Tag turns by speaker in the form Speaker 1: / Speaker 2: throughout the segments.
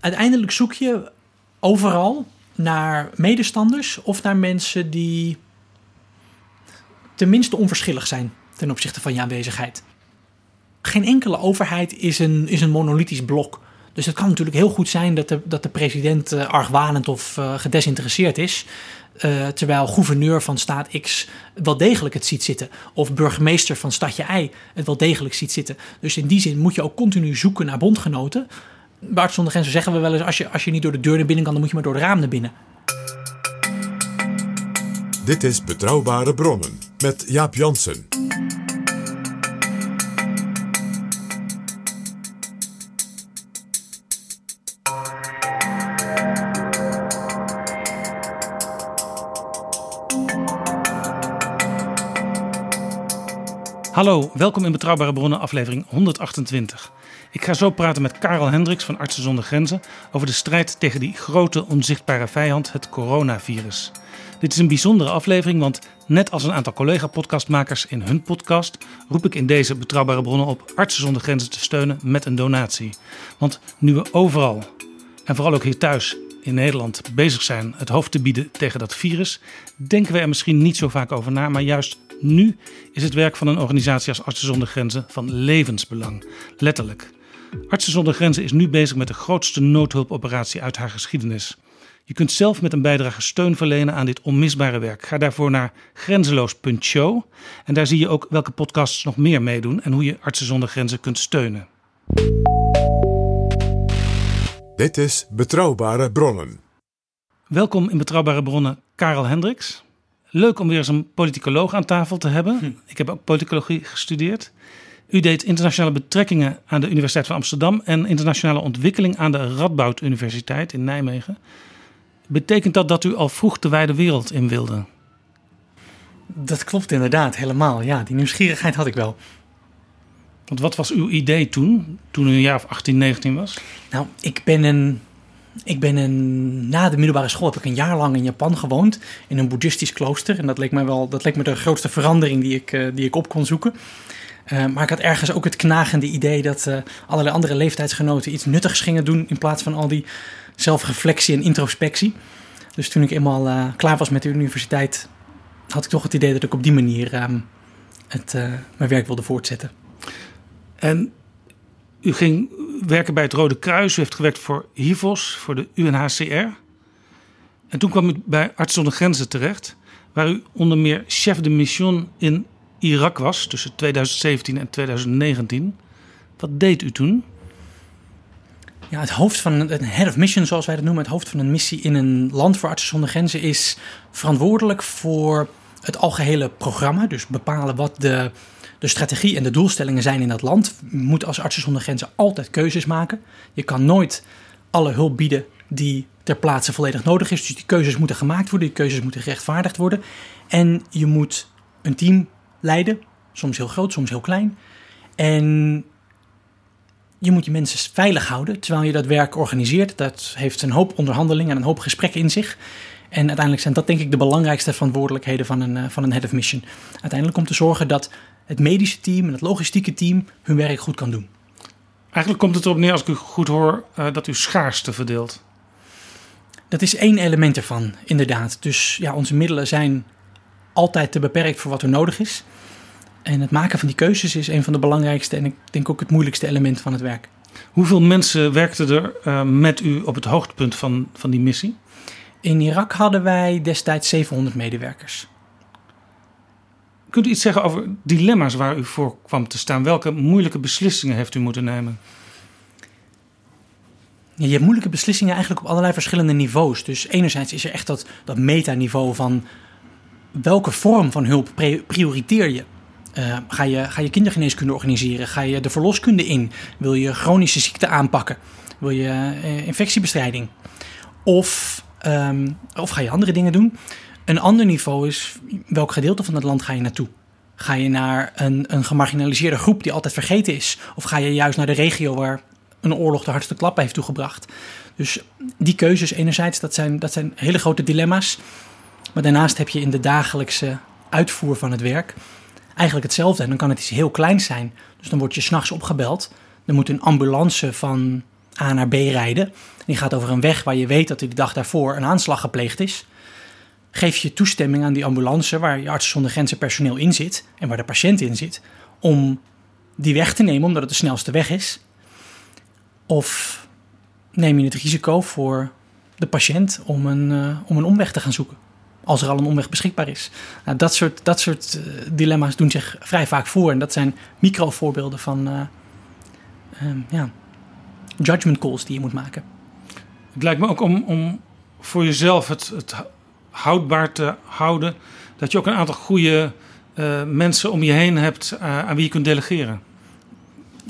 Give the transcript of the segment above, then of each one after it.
Speaker 1: Uiteindelijk zoek je overal naar medestanders of naar mensen die tenminste onverschillig zijn ten opzichte van je aanwezigheid. Geen enkele overheid is een, is een monolithisch blok. Dus het kan natuurlijk heel goed zijn dat de, dat de president eh, argwanend of eh, gedesinteresseerd is. eh, terwijl gouverneur van staat X wel degelijk het ziet zitten. Of burgemeester van stadje Y het wel degelijk ziet zitten. Dus in die zin moet je ook continu zoeken naar bondgenoten. Bij Arts zonder Grenzen zeggen we wel eens... Als je, als je niet door de deur naar binnen kan, dan moet je maar door het raam naar binnen.
Speaker 2: Dit is Betrouwbare Bronnen met Jaap Jansen.
Speaker 3: Hallo, welkom in Betrouwbare Bronnen, aflevering 128. Ik ga zo praten met Karel Hendricks van Artsen zonder Grenzen over de strijd tegen die grote onzichtbare vijand, het coronavirus. Dit is een bijzondere aflevering, want net als een aantal collega-podcastmakers in hun podcast, roep ik in deze Betrouwbare Bronnen op Artsen zonder Grenzen te steunen met een donatie. Want nu we overal, en vooral ook hier thuis in Nederland, bezig zijn het hoofd te bieden tegen dat virus, denken we er misschien niet zo vaak over na, maar juist nu is het werk van een organisatie als Artsen zonder Grenzen van levensbelang. Letterlijk. Artsen zonder Grenzen is nu bezig met de grootste noodhulpoperatie uit haar geschiedenis. Je kunt zelf met een bijdrage steun verlenen aan dit onmisbare werk. Ga daarvoor naar grenzeloos.show en daar zie je ook welke podcasts nog meer meedoen en hoe je Artsen zonder Grenzen kunt steunen.
Speaker 2: Dit is Betrouwbare Bronnen.
Speaker 3: Welkom in Betrouwbare Bronnen, Karel Hendricks. Leuk om weer eens een politicoloog aan tafel te hebben. Ik heb ook politicologie gestudeerd. U deed internationale betrekkingen aan de Universiteit van Amsterdam en internationale ontwikkeling aan de Radboud Universiteit in Nijmegen. Betekent dat dat u al vroeg de wijde wereld in wilde?
Speaker 1: Dat klopt inderdaad, helemaal. Ja, die nieuwsgierigheid had ik wel.
Speaker 3: Want wat was uw idee toen, toen u een jaar of 18, 19 was?
Speaker 1: Nou, ik ben een... Ik ben een, na de middelbare school heb ik een jaar lang in Japan gewoond. In een boeddhistisch klooster. En dat leek me wel dat leek me de grootste verandering die ik, eh, die ik op kon zoeken. Eh, maar ik had ergens ook het knagende idee dat eh, allerlei andere leeftijdsgenoten iets nuttigs gingen doen. In plaats van al die zelfreflectie en introspectie. Dus toen ik eenmaal eh, klaar was met de universiteit, had ik toch het idee dat ik op die manier ehm, het, mijn werk wilde voortzetten.
Speaker 3: En u ging werken bij het Rode Kruis. U heeft gewerkt voor HIVOS, voor de UNHCR. En toen kwam u bij Artsen zonder Grenzen terecht, waar u onder meer chef de mission in Irak was tussen 2017 en 2019. Wat deed u toen?
Speaker 1: Ja, het hoofd van een head of mission, zoals wij dat noemen, het hoofd van een missie in een land voor artsen zonder grenzen, is verantwoordelijk voor het algehele programma. Dus bepalen wat de, de strategie en de doelstellingen zijn in dat land. Je moet als artsen zonder grenzen altijd keuzes maken. Je kan nooit alle hulp bieden die ter plaatse volledig nodig is. Dus die keuzes moeten gemaakt worden, die keuzes moeten gerechtvaardigd worden. En je moet een team leiden, soms heel groot, soms heel klein. En je moet je mensen veilig houden terwijl je dat werk organiseert. Dat heeft een hoop onderhandelingen en een hoop gesprekken in zich. En uiteindelijk zijn dat denk ik de belangrijkste verantwoordelijkheden van een, eh, van een head of mission. Uiteindelijk om te zorgen dat het medische team en het logistieke team hun werk goed kan doen.
Speaker 3: Eigenlijk komt het erop neer, als ik u goed hoor, eh, dat u schaarste verdeelt.
Speaker 1: Dat is één element ervan, inderdaad. Dus ja, onze middelen zijn altijd te beperkt voor wat er nodig is. En het maken van die keuzes is een van de belangrijkste en ik denk ook het moeilijkste element van het werk.
Speaker 3: Hoeveel mensen werkten er uh, met u op het hoogtepunt van, van die missie?
Speaker 1: In Irak hadden wij destijds 700 medewerkers.
Speaker 3: Kunt u iets zeggen over dilemma's waar u voor kwam te staan? Welke moeilijke beslissingen heeft u moeten nemen?
Speaker 1: Ja, je hebt moeilijke beslissingen eigenlijk op allerlei verschillende niveaus. Dus enerzijds is er echt dat, dat metaniveau van welke vorm van hulp prioriteer je? Uh, ga je? Ga je kindergeneeskunde organiseren? Ga je de verloskunde in? Wil je chronische ziekte aanpakken? Wil je uh, infectiebestrijding? Of, um, of ga je andere dingen doen? Een ander niveau is welk gedeelte van het land ga je naartoe? Ga je naar een, een gemarginaliseerde groep die altijd vergeten is? Of ga je juist naar de regio waar een oorlog de hardste klap heeft toegebracht? Dus die keuzes enerzijds, dat zijn, dat zijn hele grote dilemma's. Maar daarnaast heb je in de dagelijkse uitvoer van het werk eigenlijk hetzelfde. En dan kan het iets heel kleins zijn. Dus dan word je s'nachts opgebeld. Dan moet een ambulance van A naar B rijden. Die gaat over een weg waar je weet dat er de dag daarvoor een aanslag gepleegd is. Geef je toestemming aan die ambulance waar je artsen zonder grenzen personeel in zit en waar de patiënt in zit, om die weg te nemen omdat het de snelste weg is? Of neem je het risico voor de patiënt om een, uh, om een omweg te gaan zoeken? Als er al een omweg beschikbaar is. Nou, dat soort, dat soort uh, dilemma's doen zich vrij vaak voor. En dat zijn microvoorbeelden van uh, um, ja, judgment calls die je moet maken.
Speaker 3: Het lijkt me ook om, om voor jezelf het, het houdbaar te houden. Dat je ook een aantal goede uh, mensen om je heen hebt aan wie je kunt delegeren.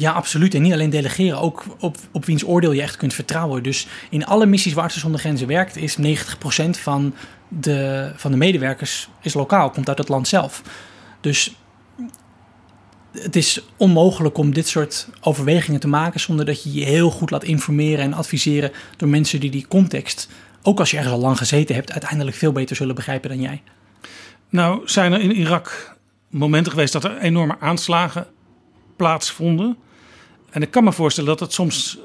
Speaker 1: Ja, absoluut. En niet alleen delegeren, ook op, op wiens oordeel je echt kunt vertrouwen. Dus in alle missies waar Artsen zonder Grenzen werkt, is 90% van de, van de medewerkers is lokaal, komt uit het land zelf. Dus het is onmogelijk om dit soort overwegingen te maken zonder dat je je heel goed laat informeren en adviseren door mensen die die context, ook als je ergens al lang gezeten hebt, uiteindelijk veel beter zullen begrijpen dan jij.
Speaker 3: Nou, zijn er in Irak momenten geweest dat er enorme aanslagen plaatsvonden. En ik kan me voorstellen dat het soms.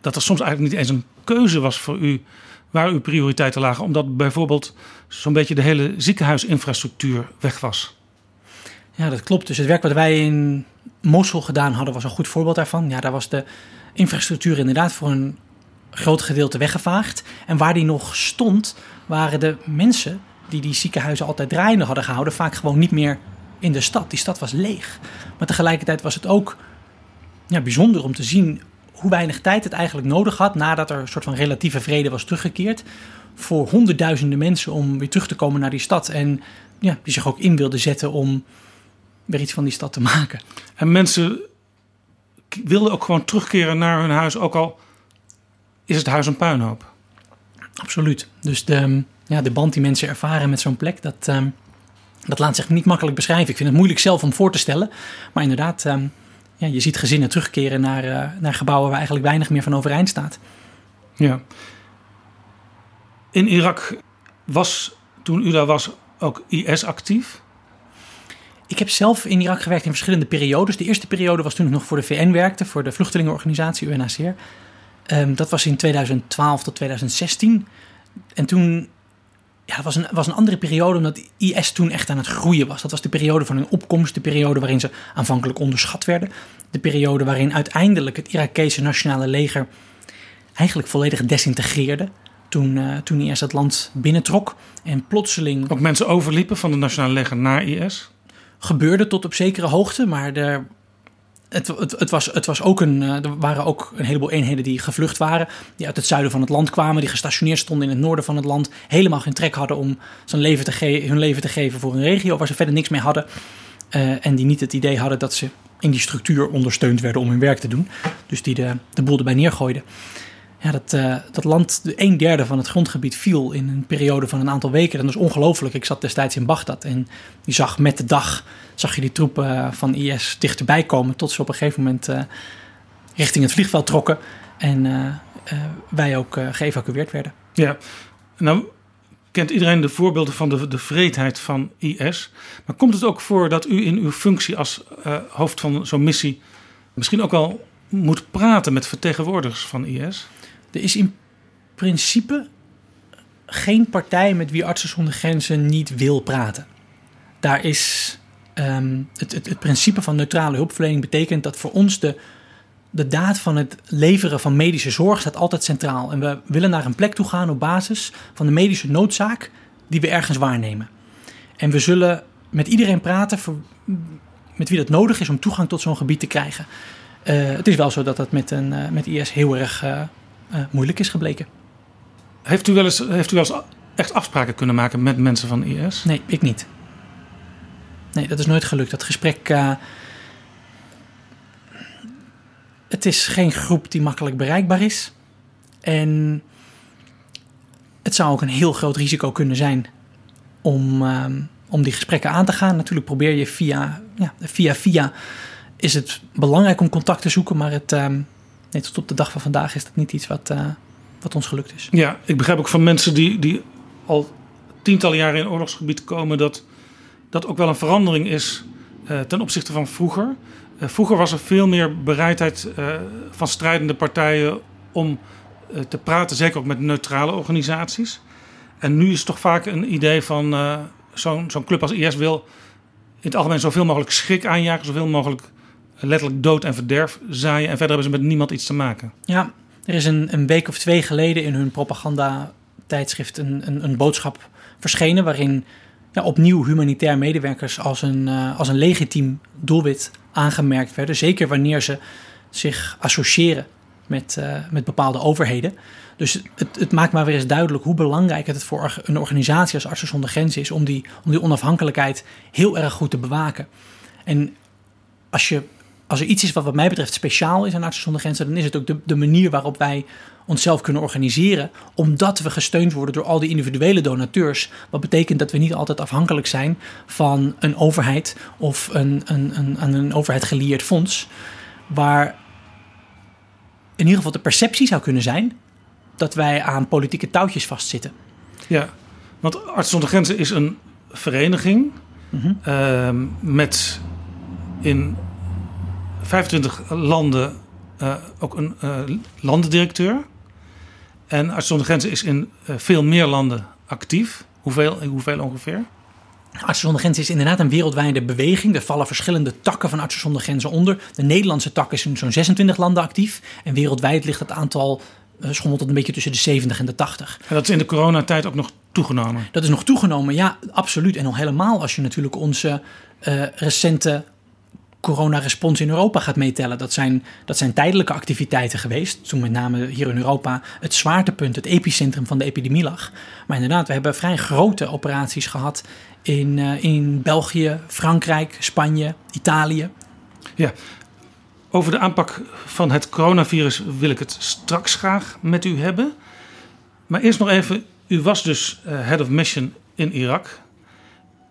Speaker 3: dat er soms eigenlijk niet eens een keuze was voor u waar uw prioriteiten lagen, omdat bijvoorbeeld zo'n beetje de hele ziekenhuisinfrastructuur weg was.
Speaker 1: Ja, dat klopt. Dus het werk wat wij in Mosul gedaan hadden was een goed voorbeeld daarvan. Ja, daar was de infrastructuur inderdaad voor een groot gedeelte weggevaagd. En waar die nog stond, waren de mensen die die ziekenhuizen altijd draaiende hadden gehouden, vaak gewoon niet meer in de stad. Die stad was leeg. Maar tegelijkertijd was het ook ja, bijzonder om te zien hoe weinig tijd het eigenlijk nodig had nadat er een soort van relatieve vrede was teruggekeerd. Voor honderdduizenden mensen om weer terug te komen naar die stad. En ja, die zich ook in wilden zetten om weer iets van die stad te maken.
Speaker 3: En mensen wilden ook gewoon terugkeren naar hun huis, ook al is het huis een puinhoop.
Speaker 1: Absoluut. Dus de, ja, de band die mensen ervaren met zo'n plek, dat, um, dat laat zich niet makkelijk beschrijven. Ik vind het moeilijk zelf om voor te stellen. Maar inderdaad, um, ja, je ziet gezinnen terugkeren naar, uh, naar gebouwen waar eigenlijk weinig meer van overeind staat.
Speaker 3: Ja. In Irak was, toen u daar was, ook IS actief?
Speaker 1: Ik heb zelf in Irak gewerkt in verschillende periodes. De eerste periode was toen ik nog voor de VN werkte, voor de vluchtelingenorganisatie UNHCR. Um, ehm, dat was in 2012 tot 2016. En toen ja, het was een, was een andere periode omdat IS toen echt aan het groeien was. Dat was de periode van hun opkomst, de periode waarin ze aanvankelijk onderschat werden. De periode waarin uiteindelijk het Irakese nationale leger eigenlijk volledig desintegreerde. Toen, uh, toen IS het land binnentrok en plotseling...
Speaker 3: Ook mensen overliepen van het nationale leger naar IS?
Speaker 1: Gebeurde tot op zekere hoogte, maar er het, het, het, was, het was ook een, eh, er waren ook een heleboel eenheden die gevlucht waren. Die uit het zuiden van het land kwamen. Die gestationeerd stonden in het noorden van het land. Helemaal geen trek hadden om leven te hun leven te geven voor een regio waar ze verder niks mee hadden. Uh, en die niet het idee hadden dat ze in die structuur ondersteund werden om hun werk te doen. Dus die de, de boel erbij neergooiden ja, dat, uh, dat land, een derde van het grondgebied viel in een periode van een aantal weken. Dat is ongelooflijk. Ik zat destijds in Bagdad en die zag met de dag zag je die troepen eh, van IS dichterbij komen. Tot ze op een gegeven moment uh, richting het vliegveld trokken. En wij ook geëvacueerd werden.
Speaker 3: Ja, nou kent iedereen de voorbeelden van de, de vreedheid van IS. Maar komt het ook voor dat u in uw functie als hoofd van zo'n missie misschien ook wel moet praten met vertegenwoordigers van IS?
Speaker 1: Er is in principe geen partij met wie Artsen zonder Grenzen niet wil praten. Daar is um, het, het, principe van neutrale hulpverlening betekent dat voor ons de, de daad van het leveren van medische zorg staat altijd centraal. En we willen naar een plek toe gaan op basis van de medische noodzaak die we ergens waarnemen. En we zullen met iedereen praten voor, met wie dat nodig is om toegang tot zo'n gebied te krijgen. Uh, het is wel zo dat dat met, een, uh, met IS heel erg uh, moeilijk is gebleken.
Speaker 3: Heeft u, wel eens, heeft u wel eens echt afspraken kunnen maken met mensen van IS?
Speaker 1: Nee, ik niet. Nee, dat is nooit gelukt. Dat gesprek. het is geen groep die makkelijk bereikbaar is. En het zou ook een heel groot risico kunnen zijn om, ehm, om die gesprekken aan te gaan. Natuurlijk probeer je via, ja, via via is het belangrijk om contact te zoeken, maar het, um, nee, tot op de dag van vandaag is dat niet iets wat, uh, wat ons gelukt is.
Speaker 3: Ja, ik begrijp ook van mensen die, die al tientallen jaren in oorlogsgebied komen, dat dat ook wel een verandering is uh, ten opzichte van vroeger. Uh, vroeger was er veel meer bereidheid van strijdende partijen om te praten, zeker ook met neutrale organisaties. En nu is toch vaak een idee van zo'n zo'n club als IS wil in het algemeen zoveel mogelijk schrik aanjagen, zoveel mogelijk letterlijk dood en verderf zaaien. En verder hebben ze met niemand iets te maken.
Speaker 1: Ja, er is een, een week of twee geleden in hun propaganda-tijdschrift een, een, een, boodschap verschenen. waarin ja, opnieuw humanitair medewerkers als een, uh, als een legitiem doelwit aangemerkt werden. Zeker wanneer ze zich associëren met, uh, met bepaalde overheden. Dus het, het, maakt maar weer eens duidelijk hoe belangrijk het voor een organisatie als Artsen zonder Grenzen is om die, om die onafhankelijkheid heel erg goed te bewaken. En als, je, als er iets is wat wat mij betreft speciaal is aan Artsen zonder Grenzen, dan is het ook de, de manier waarop wij onszelf kunnen organiseren, omdat we gesteund worden door al die individuele donateurs. Wat betekent dat we niet altijd afhankelijk zijn van een overheid of een, een, een, een, een overheid gelieerd fonds, waar in ieder geval de perceptie zou kunnen zijn dat wij aan politieke touwtjes vastzitten.
Speaker 3: Ja, want Artsen zonder Grenzen is een vereniging mm -hmm. met in 25 landen uh, ook een uh, landendirecteur. En Artsen zonder Grenzen is in uh, veel meer landen actief. Hoeveel, hoeveel ongeveer?
Speaker 1: Artsen zonder Grenzen is inderdaad een wereldwijde beweging. Er vallen verschillende takken van Artsen zonder Grenzen onder. De Nederlandse tak is in zo'n 26 landen actief. En wereldwijd ligt het aantal schommelt het een beetje tussen de 70 en de 80.
Speaker 3: En dat is in de coronatijd ook nog toegenomen?
Speaker 1: Dat is nog toegenomen, ja, absoluut. En al helemaal als je natuurlijk onze uh, recente coronarespons in Europa gaat meetellen. Dat zijn, dat zijn tijdelijke activiteiten geweest. Toen met name hier in Europa het zwaartepunt, het epicentrum van de epidemie lag. Maar inderdaad, we hebben vrij grote operaties gehad in, uh, in België, Frankrijk, Spanje, Italië.
Speaker 3: Ja, over de aanpak van het coronavirus wil ik het straks graag met u hebben. Maar eerst nog even, u was dus uh, head of mission in Irak.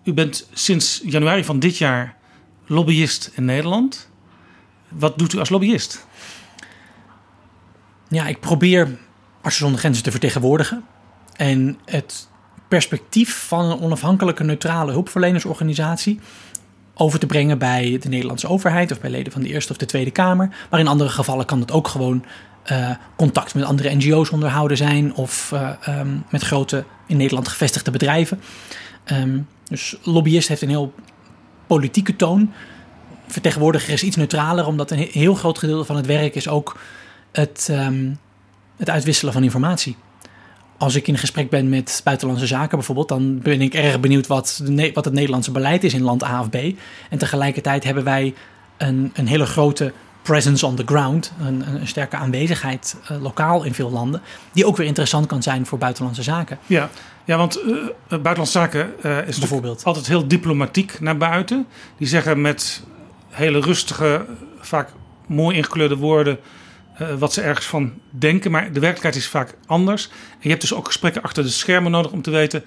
Speaker 3: U bent sinds januari van dit jaar lobbyist in Nederland. Wat doet u als lobbyist?
Speaker 1: Ja, ik probeer Artsen zonder Grenzen te vertegenwoordigen. En het perspectief van een onafhankelijke neutrale hulpverlenersorganisatie over te brengen bij de Nederlandse overheid of bij leden van de Eerste of de Tweede Kamer. Maar in andere gevallen kan het ook gewoon uh, contact met andere NGO's onderhouden zijn of uh, um, met grote in Nederland gevestigde bedrijven. Um, dus lobbyist heeft een heel politieke toon. Vertegenwoordiger is iets neutraler, omdat een heel groot gedeelte van het werk is ook het, um, het uitwisselen van informatie als ik in gesprek ben met buitenlandse zaken bijvoorbeeld, dan ben ik erg benieuwd wat, de, wat het Nederlandse beleid is in land A of B. En tegelijkertijd hebben wij een, een hele grote presence on the ground, een, een sterke aanwezigheid uh, lokaal in veel landen, die ook weer interessant kan zijn voor buitenlandse zaken.
Speaker 3: Ja, ja want uh, buitenlandse zaken uh, is bijvoorbeeld altijd heel diplomatiek naar buiten. Die zeggen met hele rustige, vaak mooi ingekleurde woorden uh, wat ze ergens van denken. Maar de werkelijkheid is vaak anders. En je hebt dus ook gesprekken achter de schermen nodig om te weten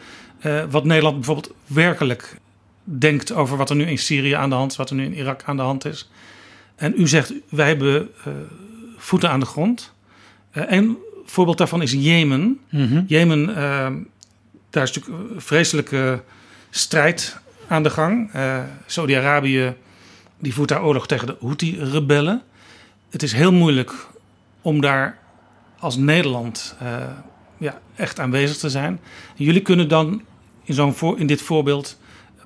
Speaker 3: wat Nederland bijvoorbeeld werkelijk denkt over wat er nu in Syrië aan de hand is, wat er nu in Irak aan de hand is. En u zegt, wij hebben voeten aan de grond. een voorbeeld daarvan is Jemen. Mm -hmm. Jemen, daar is natuurlijk een vreselijke strijd aan de gang. Saudi-Arabië die voert daar oorlog tegen de Houthi-rebellen. Het is heel moeilijk om daar als Nederland uh, ja, echt aanwezig te zijn. Jullie kunnen dan in, zo'n in dit voorbeeld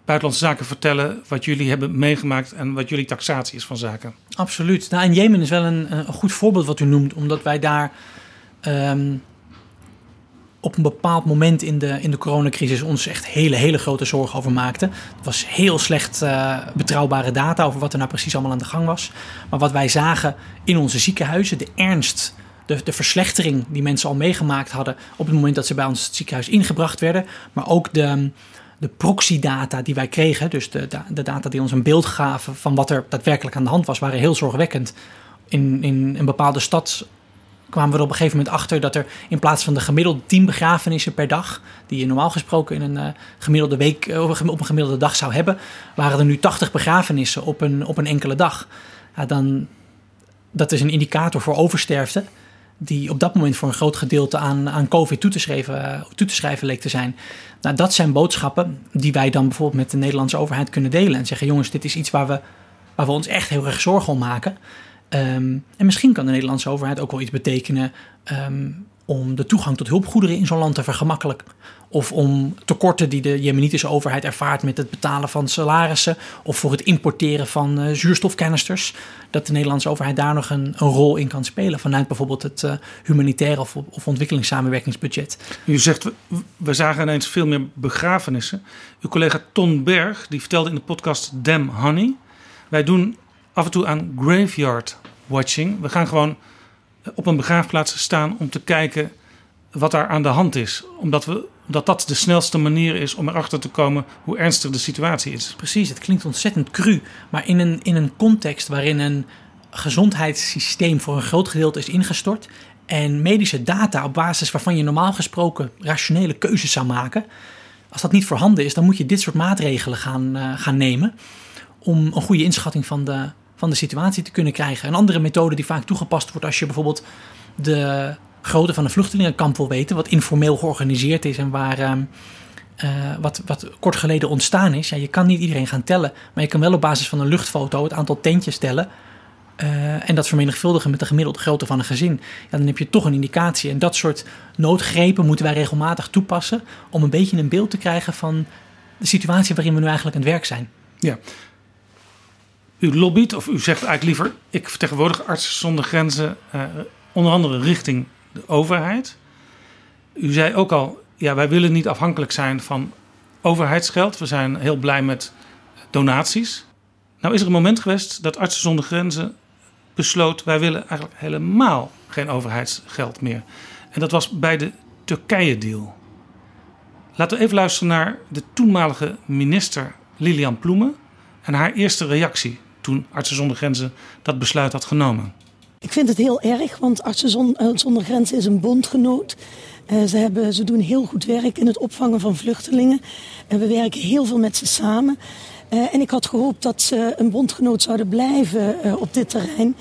Speaker 3: buitenlandse zaken vertellen wat jullie hebben meegemaakt en wat jullie taxatie is van zaken.
Speaker 1: Absoluut. Nou, en Jemen is wel een, een goed voorbeeld wat u noemt, omdat wij daar ehm, op een bepaald moment in de, in de coronacrisis ons echt hele, hele grote zorgen over maakten. Het was heel slecht uh, betrouwbare data over wat er nou precies allemaal aan de gang was. Maar wat wij zagen in onze ziekenhuizen, de ernst, de, de verslechtering die mensen al meegemaakt hadden op het moment dat ze bij ons het ziekenhuis ingebracht werden, maar ook de de proxydata die wij kregen, dus de, de, data die ons een beeld gaven van wat er daadwerkelijk aan de hand was, waren heel zorgwekkend. In, in een bepaalde stad kwamen we er op een gegeven moment achter dat er in plaats van de gemiddelde 10 begrafenissen per dag, die je normaal gesproken in een uh, gemiddelde week uh, op een gemiddelde dag zou hebben, waren er nu 80 begrafenissen op een, op een enkele dag. Ja, dan, dat is een indicator voor oversterfte die op dat moment voor een groot gedeelte aan, aan COVID toe te, schrijven, toe te schrijven leek te zijn. Nou, dat zijn boodschappen die wij dan bijvoorbeeld met de Nederlandse overheid kunnen delen. En zeggen: jongens, dit is iets waar we, waar we ons echt heel erg zorgen om maken. Um, en misschien kan de Nederlandse overheid ook wel iets betekenen um, om de toegang tot hulpgoederen in zo'n land te vergemakkelijken. Of om tekorten die de Jemenitische overheid ervaart met het betalen van salarissen. Of voor het importeren van uh, zuurstofcanisters. Dat de Nederlandse overheid daar nog een, een rol in kan spelen. Vanuit bijvoorbeeld het uh, humanitaire of, of ontwikkelingssamenwerkingsbudget.
Speaker 3: U zegt, we, we zagen ineens veel meer begrafenissen. Uw collega Ton Berg die vertelde in de podcast Damn Honey. Wij doen af en toe aan graveyard watching. We gaan gewoon op een begraafplaats staan om te kijken wat daar aan de hand is. Omdat, we, omdat dat de snelste manier is om erachter te komen hoe ernstig de situatie is.
Speaker 1: Precies, het klinkt ontzettend cru. Maar in een, in een context waarin een gezondheidssysteem voor een groot gedeelte is ingestort. En medische data op basis waarvan je normaal gesproken rationele keuzes zou maken. Als dat niet voorhanden is, dan moet je dit soort maatregelen gaan, uh, gaan nemen. Om een goede inschatting van de, van de situatie te kunnen krijgen. Een andere methode die vaak toegepast wordt als je bijvoorbeeld de grootte van een vluchtelingenkamp wil weten, wat informeel georganiseerd is en waar. Uh, uh, wat, wat kort geleden ontstaan is. Ja, je kan niet iedereen gaan tellen, maar je kan wel op basis van een luchtfoto het aantal tentjes tellen. Uh, en dat vermenigvuldigen met de gemiddelde grootte van een gezin. Ja, dan heb je toch een indicatie. En dat soort noodgrepen moeten wij regelmatig toepassen. om een beetje een beeld te krijgen van de situatie waarin we nu eigenlijk aan het werk zijn.
Speaker 3: Ja, u lobbyt, of u zegt eigenlijk liever: ik vertegenwoordig Artsen zonder Grenzen, uh, onder andere richting de overheid. U zei ook al: ja, wij willen niet afhankelijk zijn van overheidsgeld. We zijn heel blij met donaties. Nou is er een moment geweest dat Artsen zonder Grenzen besloot: wij willen eigenlijk helemaal geen overheidsgeld meer. En dat was bij de Turkije-deal. Laten we even luisteren naar de toenmalige minister Lilian Ploemen en haar eerste reactie toen Artsen zonder Grenzen dat besluit had genomen?
Speaker 4: Ik vind het heel erg, want Artsen eh, zonder Grenzen is een bondgenoot. Uh, ze, hebben, ze doen heel goed werk in het opvangen van vluchtelingen. En we werken heel veel met ze samen. Uh, en ik had gehoopt dat ze een bondgenoot zouden blijven op dit terrein.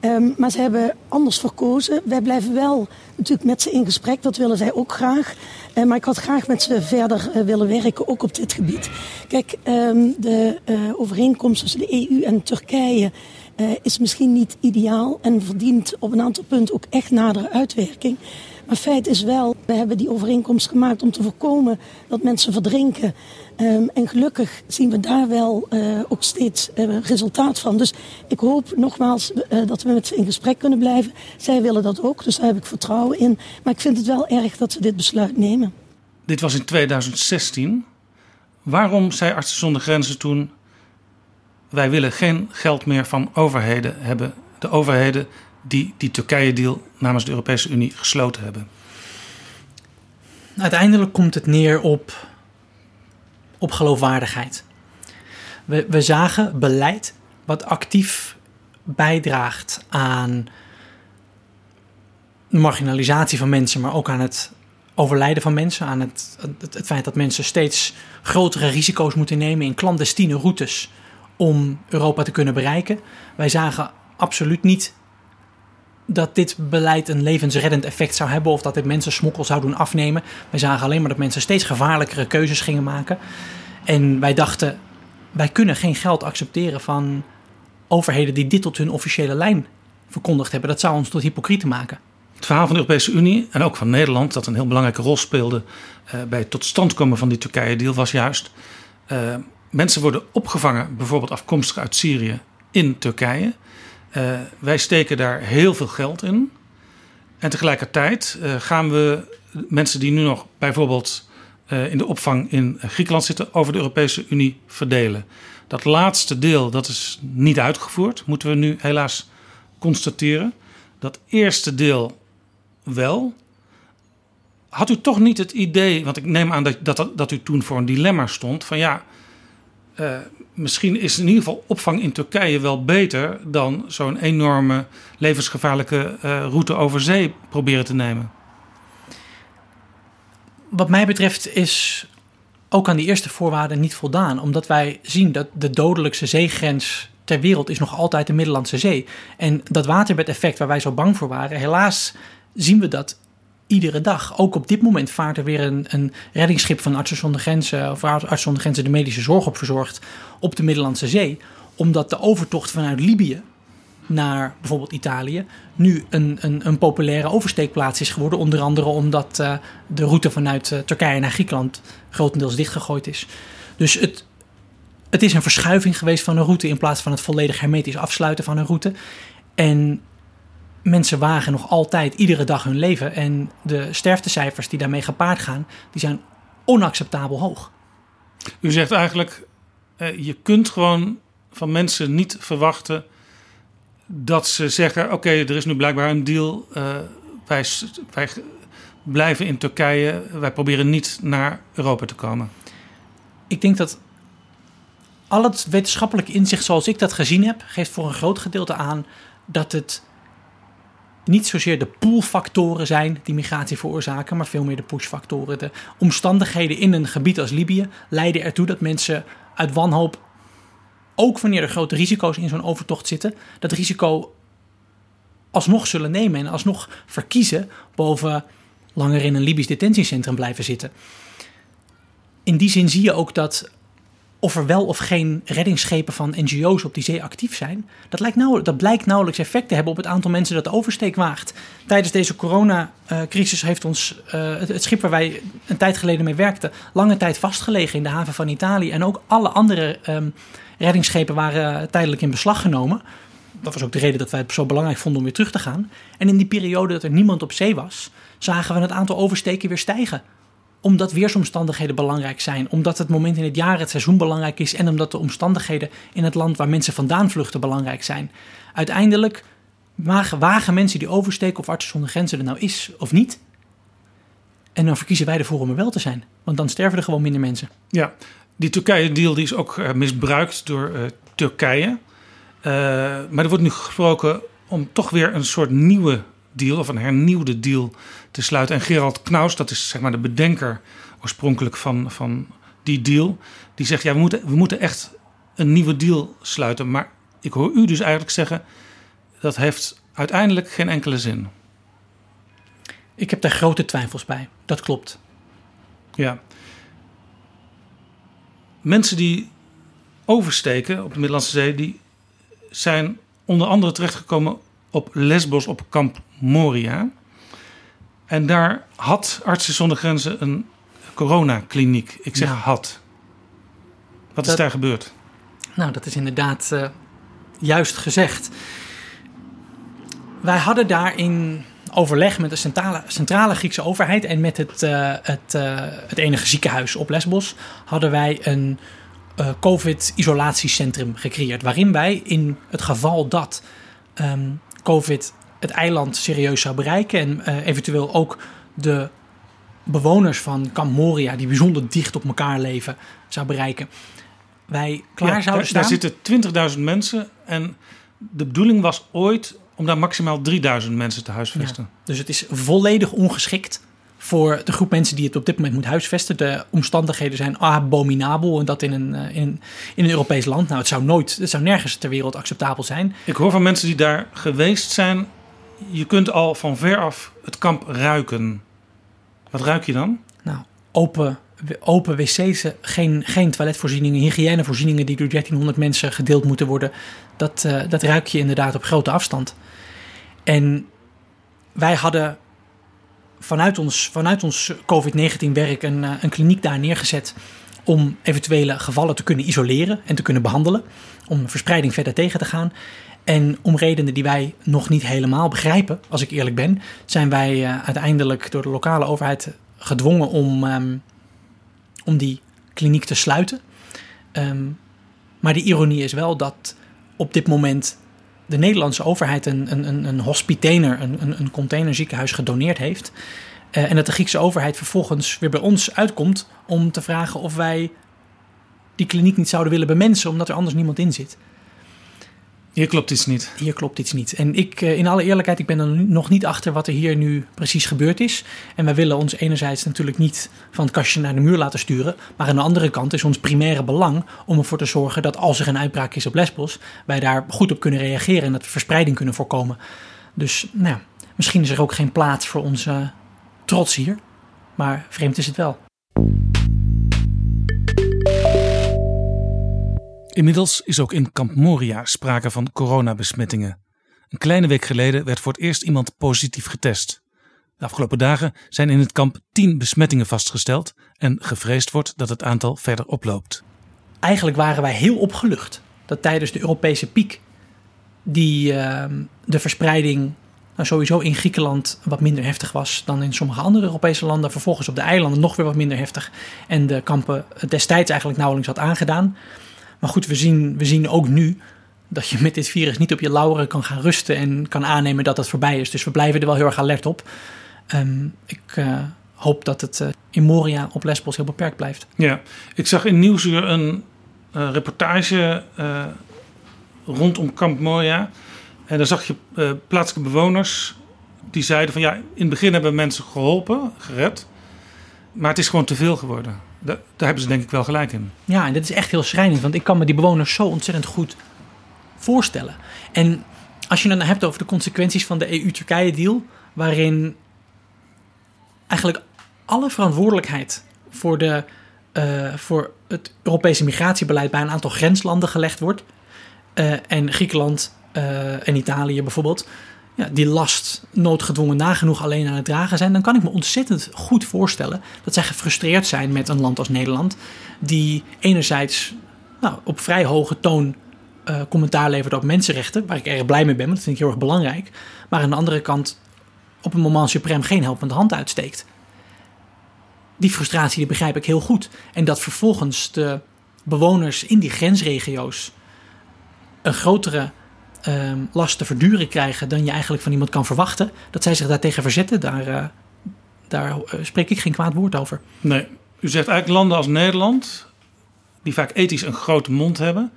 Speaker 4: Um, maar ze hebben anders verkozen. Wij blijven wel natuurlijk met ze in gesprek, dat willen zij ook graag. Uh, maar ik had graag met ze verder uh, willen werken, ook op dit gebied. Kijk, um, de uh, overeenkomst tussen de EU en Turkije is misschien niet ideaal en verdient op een aantal punten ook echt nadere uitwerking. Maar feit is wel, we hebben die overeenkomst gemaakt om te voorkomen dat mensen verdrinken. Um, en gelukkig zien we daar wel uh, ook steeds uh, resultaat van. Dus ik hoop nogmaals uh, dat we met ze in gesprek kunnen blijven. Zij willen dat ook, dus daar heb ik vertrouwen in. Maar ik vind het wel erg dat ze dit besluit nemen.
Speaker 3: Dit was in 2016. Waarom zei Artsen zonder Grenzen toen... wij willen geen geld meer van overheden hebben. De overheden die die Turkije-deal namens de Europese Unie gesloten hebben?
Speaker 1: Uiteindelijk komt het neer op, op geloofwaardigheid. We, we zagen beleid wat actief bijdraagt aan marginalisatie van mensen, maar ook aan het overlijden van mensen, aan het, het, het, feit dat mensen steeds grotere risico's moeten nemen in clandestine routes om Europa te kunnen bereiken. Wij zagen absoluut niet dat dit beleid een levensreddend effect zou hebben of dat dit mensen smokkel zou doen afnemen. Wij zagen alleen maar dat mensen steeds gevaarlijkere keuzes gingen maken. En wij dachten, wij kunnen geen geld accepteren van overheden die dit tot hun officiële lijn verkondigd hebben. Dat zou ons tot hypocrieten maken.
Speaker 3: Het verhaal van de Europese Unie en ook van Nederland, dat een heel belangrijke rol speelde uh, bij het tot stand komen van die Turkije-deal, was juist. Uh, mensen worden opgevangen, bijvoorbeeld afkomstig uit Syrië, in Turkije. Uh, wij steken daar heel veel geld in. En tegelijkertijd uh, gaan we mensen die nu nog bijvoorbeeld uh, in de opvang in Griekenland zitten, over de Europese Unie verdelen. Dat laatste deel dat is niet uitgevoerd, moeten we nu helaas constateren. Dat eerste deel wel. Had u toch niet het idee, want ik neem aan dat, dat, dat u toen voor een dilemma stond, van ja, misschien is in ieder geval opvang in Turkije wel beter dan zo'n enorme levensgevaarlijke uh, route over zee proberen te nemen.
Speaker 1: Wat mij betreft is ook aan die eerste voorwaarden niet voldaan, omdat wij zien dat de dodelijkste zeegrens ter wereld is nog altijd de Middellandse Zee. En dat waterbedeffect waar wij zo bang voor waren, helaas zien we dat iedere dag. Ook op dit moment vaart er weer een, een reddingsschip van Artsen zonder Grenzen, of Artsen zonder Grenzen de medische zorg op verzorgd op de Middellandse Zee. Omdat de overtocht vanuit Libië naar bijvoorbeeld Italië nu een, een, een populaire oversteekplaats is geworden. Onder andere omdat uh, de route vanuit uh, Turkije naar Griekenland grotendeels dichtgegooid is. Dus het, het is een verschuiving geweest van een route in plaats van het volledig hermetisch afsluiten van een route. En mensen wagen nog altijd iedere dag hun leven. En de sterftecijfers die daarmee gepaard gaan, die zijn onacceptabel hoog.
Speaker 3: U zegt eigenlijk, uh, je kunt gewoon van mensen niet verwachten dat ze zeggen: Oké, okay, er is nu blijkbaar een deal. Uh, wij, wij blijven in Turkije. Wij proberen niet naar Europa te komen.
Speaker 1: Ik denk dat al het wetenschappelijke inzicht zoals ik dat gezien heb, geeft voor een groot gedeelte aan dat het niet zozeer de poolfactoren zijn die migratie veroorzaken, maar veel meer de pushfactoren. De omstandigheden in een gebied als Libië leiden ertoe dat mensen uit wanhoop, ook wanneer er grote risico's in zo'n overtocht zitten, dat risico alsnog zullen nemen en alsnog verkiezen boven langer in een Libisch detentiecentrum blijven zitten. In die zin zie je ook dat of er wel of geen reddingsschepen van NGO's op die zee actief zijn, dat, lijkt nou, dat blijkt nauwelijks effect te hebben op het aantal mensen dat de oversteek waagt. Tijdens deze coronacrisis heeft ons het, het, schip waar wij een tijd geleden mee werkten, lange tijd vastgelegen in de haven van Italië. En ook alle andere um, reddingsschepen waren tijdelijk in beslag genomen. Dat was ook de reden dat wij het zo belangrijk vonden om weer terug te gaan. En in die periode dat er niemand op zee was, zagen we het aantal oversteken weer stijgen omdat weersomstandigheden belangrijk zijn, omdat het moment in het jaar, het seizoen belangrijk is en omdat de omstandigheden in het land waar mensen vandaan vluchten belangrijk zijn. Uiteindelijk wagen mensen die oversteken of artsen zonder grenzen er nou is of niet. En dan verkiezen wij ervoor om er wel te zijn, want dan sterven er gewoon minder mensen.
Speaker 3: Ja, die Turkije-deal is ook uh, misbruikt door uh, Turkije. Uh, maar er wordt nu gesproken om toch weer een soort nieuwe deal of een hernieuwde deal te sluiten. En Gerald Knaus, dat is zeg maar de bedenker oorspronkelijk van, van die deal, die zegt: ja, we moeten, we moeten echt een nieuwe deal sluiten. Maar ik hoor u dus eigenlijk zeggen: dat heeft uiteindelijk geen enkele zin.
Speaker 1: Ik heb daar grote twijfels bij. Dat klopt.
Speaker 3: Ja. Mensen die oversteken op de Middellandse Zee, die zijn onder andere terechtgekomen op Lesbos op kamp Moria. En daar had Artsen zonder Grenzen een coronakliniek. Ik zeg had. Wat is daar gebeurd?
Speaker 1: Nou, dat is inderdaad uh, juist gezegd. Wij hadden daar in overleg met de centrale, centrale Griekse overheid en met het, uh, het, uh, het enige ziekenhuis op Lesbos hadden wij een COVID-isolatiecentrum gecreëerd. Waarin wij in het geval dat um, COVID het eiland serieus zou bereiken. En uh, eventueel ook de bewoners van Kamp Moria, die bijzonder dicht op elkaar leven, zou bereiken. Wij klaar ja, zouden
Speaker 3: staan. Daar zitten 20.000 mensen. En de bedoeling was ooit om daar maximaal 3000 mensen te huisvesten. Ja,
Speaker 1: dus het is volledig ongeschikt voor de groep mensen die het op dit moment moet huisvesten. De omstandigheden zijn abominabel en dat in een, eh, in, in een Europees land. Nou, het zou nooit, het zou nergens ter wereld acceptabel zijn.
Speaker 3: Ik hoor van mensen die daar geweest zijn je kunt al van ver af het kamp ruiken. Wat ruik je dan?
Speaker 1: Nou, open, open wc's, geen, geen toiletvoorzieningen, hygiënevoorzieningen die door 1300 mensen gedeeld moeten worden. Dat, uh, dat ruik je inderdaad op grote afstand. En wij hadden vanuit ons, vanuit ons COVID-19-werk een, uh, een kliniek daar neergezet. om eventuele gevallen te kunnen isoleren en te kunnen behandelen. Om verspreiding verder tegen te gaan. En om redenen die wij nog niet helemaal begrijpen, als ik eerlijk ben, zijn wij uh, uiteindelijk door de lokale overheid gedwongen om, um, om die kliniek te sluiten. Um, maar de ironie is wel dat op dit moment de Nederlandse overheid een, een, een hospitainer, een, een containerziekenhuis gedoneerd heeft. Uh, en dat de Griekse overheid vervolgens weer bij ons uitkomt om te vragen of wij die kliniek niet zouden willen bemensen, omdat er anders niemand in zit.
Speaker 3: Hier klopt iets niet.
Speaker 1: Hier klopt iets niet. En ik, eh, in alle eerlijkheid, ik ben er nog niet achter wat er hier nu precies gebeurd is. En wij willen ons enerzijds natuurlijk niet van het kastje naar de muur laten sturen. Maar aan de andere kant is ons primaire belang om ervoor te zorgen dat als er een uitbraak is op Lesbos, wij daar goed op kunnen reageren en dat we verspreiding kunnen voorkomen. Dus nou misschien is er ook geen plaats voor onze trots hier. Maar vreemd is het wel.
Speaker 3: Inmiddels is ook in Kamp Moria sprake van coronabesmettingen. Een kleine week geleden werd voor het eerst iemand positief getest. De afgelopen dagen zijn in het kamp 10 besmettingen vastgesteld en gevreesd wordt dat het aantal verder oploopt.
Speaker 1: Eigenlijk waren wij heel opgelucht dat tijdens de Europese piek die uh, de verspreiding nou, sowieso in Griekenland wat minder heftig was dan in sommige andere Europese landen. Vervolgens op de eilanden nog weer wat minder heftig. En de kampen destijds eigenlijk nauwelijks had aangedaan. Maar goed, we zien, we zien ook nu dat je met dit virus niet op je lauweren kan gaan rusten en kan aannemen dat het voorbij is. Dus we blijven er wel heel erg alert op. Um, ik uh, hoop dat het uh, in Moria op Lesbos heel beperkt blijft.
Speaker 3: Ja, ik zag in Nieuwsuur een uh, reportage rondom Kamp Moria. En daar zag je plaatselijke bewoners die zeiden van ja, in het begin hebben mensen geholpen, gered. Maar het is gewoon te veel geworden. Daar, hebben ze denk ik wel gelijk in.
Speaker 1: Ja, en dat is echt heel schrijnend. Want ik kan me die bewoners zo ontzettend goed voorstellen. En als je dan hebt over de consequenties van de EU-Turkije-deal... waarin eigenlijk alle verantwoordelijkheid voor, de, uh, voor het Europese migratiebeleid... bij een aantal grenslanden gelegd wordt. Uh, en Griekenland uh, en Italië bijvoorbeeld ja, die last noodgedwongen nagenoeg alleen aan het dragen zijn, dan kan ik me ontzettend goed voorstellen dat zij gefrustreerd zijn met een land als Nederland, die enerzijds nou, op vrij hoge toon uh, commentaar levert op mensenrechten, waar ik erg blij mee ben, want dat vind ik heel erg belangrijk, maar aan de andere kant op een moment suprem geen helpende hand uitsteekt. Die frustratie die begrijp ik heel goed. En dat vervolgens de bewoners in die grensregio's een grotere uh, last te verduren krijgen dan je eigenlijk van iemand kan verwachten. Dat zij zich daartegen verzetten, daar, uh, daar uh, spreek ik geen kwaad woord over.
Speaker 3: Nee, u zegt eigenlijk landen als Nederland, die vaak ethisch een grote mond hebben,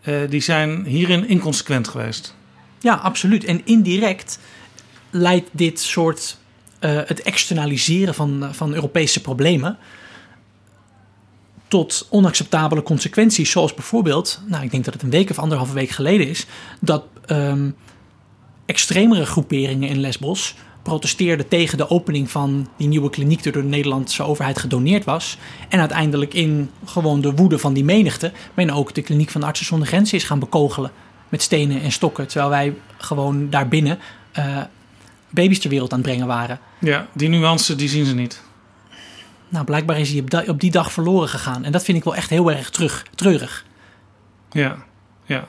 Speaker 3: eh, die zijn hierin inconsequent geweest.
Speaker 1: Ja, absoluut. En indirect leidt dit soort het externaliseren van, van Europese problemen tot onacceptabele consequenties. Zoals bijvoorbeeld, nou, ik denk dat het een week of anderhalve week geleden is, dat um, extremere groeperingen in Lesbos protesteerden tegen de opening van die nieuwe kliniek die door de Nederlandse overheid gedoneerd was. En uiteindelijk in gewoon de woede van die menigte men ook de kliniek van Artsen zonder Grenzen is gaan bekogelen met stenen en stokken. Terwijl wij gewoon daarbinnen uh, baby's ter wereld aan het brengen waren.
Speaker 3: Ja, die nuance die zien ze niet.
Speaker 1: Nou, blijkbaar is hij op, die dag verloren gegaan. En dat vind ik wel echt heel erg terug, treurig.
Speaker 3: Ja, ja.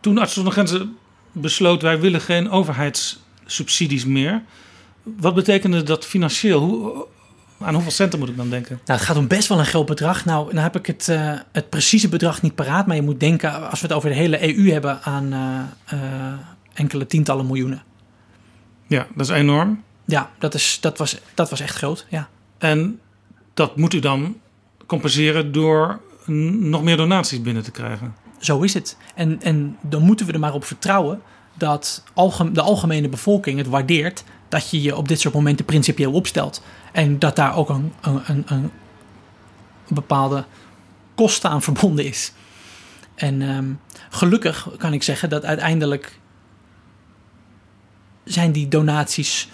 Speaker 3: Toen Artsen zonder Grenzen besloot... wij willen geen overheidssubsidies meer... wat betekende dat financieel? Hoe, aan hoeveel centen moet ik dan denken?
Speaker 1: Nou, het gaat om best wel een groot bedrag. Nou, dan heb ik het, uh, het precieze bedrag niet paraat. Maar je moet denken, als we het over de hele EU hebben, aan uh, uh, enkele tientallen miljoenen.
Speaker 3: Ja, dat is enorm.
Speaker 1: Ja, dat, is, dat, was, dat was echt groot. Ja.
Speaker 3: En dat moet u dan compenseren door nog meer donaties binnen te krijgen.
Speaker 1: Zo is het. En, en dan moeten we er maar op vertrouwen dat de algemene bevolking het waardeert dat je je op dit soort momenten principieel opstelt. En dat daar ook een, een, een, een bepaalde kosten aan verbonden is. En um, gelukkig kan ik zeggen dat uiteindelijk zijn die donaties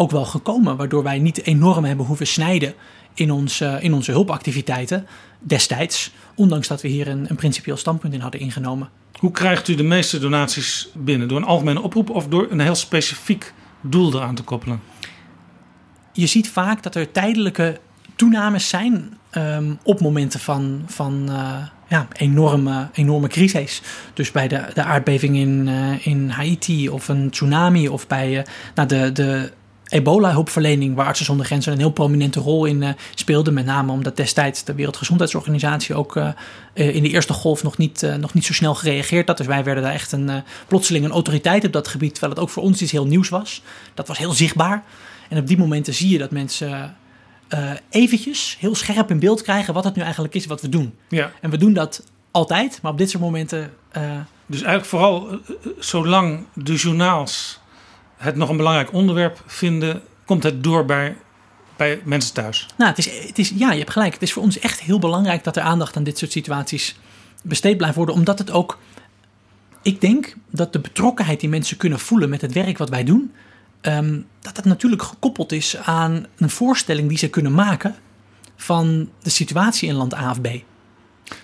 Speaker 1: ook wel gekomen. Waardoor wij niet enorm hebben hoeven snijden in, ons, in onze hulpactiviteiten destijds. Ondanks dat we hier een, een principieel standpunt in hadden ingenomen.
Speaker 3: Hoe krijgt u de meeste donaties binnen? Door een algemene oproep of door een heel specifiek doel eraan te koppelen?
Speaker 1: Je ziet vaak dat er tijdelijke toenames zijn ehm, op momenten van, van ja, enorme, enorme crisis. Dus bij de, de aardbeving in, in Haiti of een tsunami of bij nou, de, de ebola-hulpverlening, waar Artsen zonder Grenzen een heel prominente rol in uh, speelde. Met name omdat destijds de Wereldgezondheidsorganisatie ook uh, in de eerste golf nog niet, uh, nog niet zo snel gereageerd had. Dus wij werden daar echt een, plotseling een autoriteit op dat gebied, terwijl het ook voor ons iets heel nieuws was. Dat was heel zichtbaar. En op die momenten zie je dat mensen eventjes heel scherp in beeld krijgen wat het nu eigenlijk is wat we doen.
Speaker 3: Ja.
Speaker 1: En we doen dat altijd, maar op dit soort momenten...
Speaker 3: dus eigenlijk vooral zolang de journaals het nog een belangrijk onderwerp vinden, komt het door bij, bij mensen thuis?
Speaker 1: Nou, het is, het is, ja, je hebt gelijk. Het is voor ons echt heel belangrijk dat er aandacht aan dit soort situaties besteed blijft worden, omdat het ook. Ik denk dat de betrokkenheid die mensen kunnen voelen met het werk wat wij doen, um, dat dat natuurlijk gekoppeld is aan een voorstelling die ze kunnen maken van de situatie in land A of B.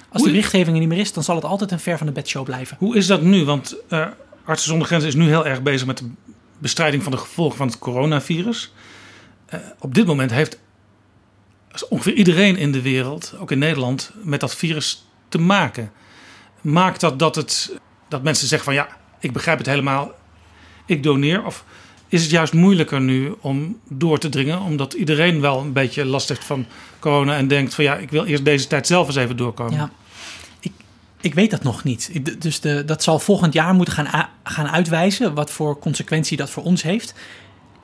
Speaker 1: Als de berichtgeving er niet meer is, dan zal het altijd een ver van de bedshow blijven.
Speaker 3: Hoe is dat nu? Want uh, Artsen zonder Grenzen is nu heel erg bezig met de bestrijding van de gevolgen van het coronavirus. Uh, op dit moment heeft ongeveer iedereen in de wereld, ook in Nederland, met dat virus te maken. Maakt dat dat, het, dat mensen zeggen van ja, ik begrijp het helemaal, ik doneer? Of is het juist moeilijker nu om door te dringen, omdat iedereen wel een beetje last heeft van corona en denkt van ja, ik wil eerst deze tijd zelf eens even doorkomen?
Speaker 1: Ja. Ik weet dat nog niet. dus de, dat zal volgend jaar moeten gaan, gaan uitwijzen wat voor consequentie dat voor ons heeft.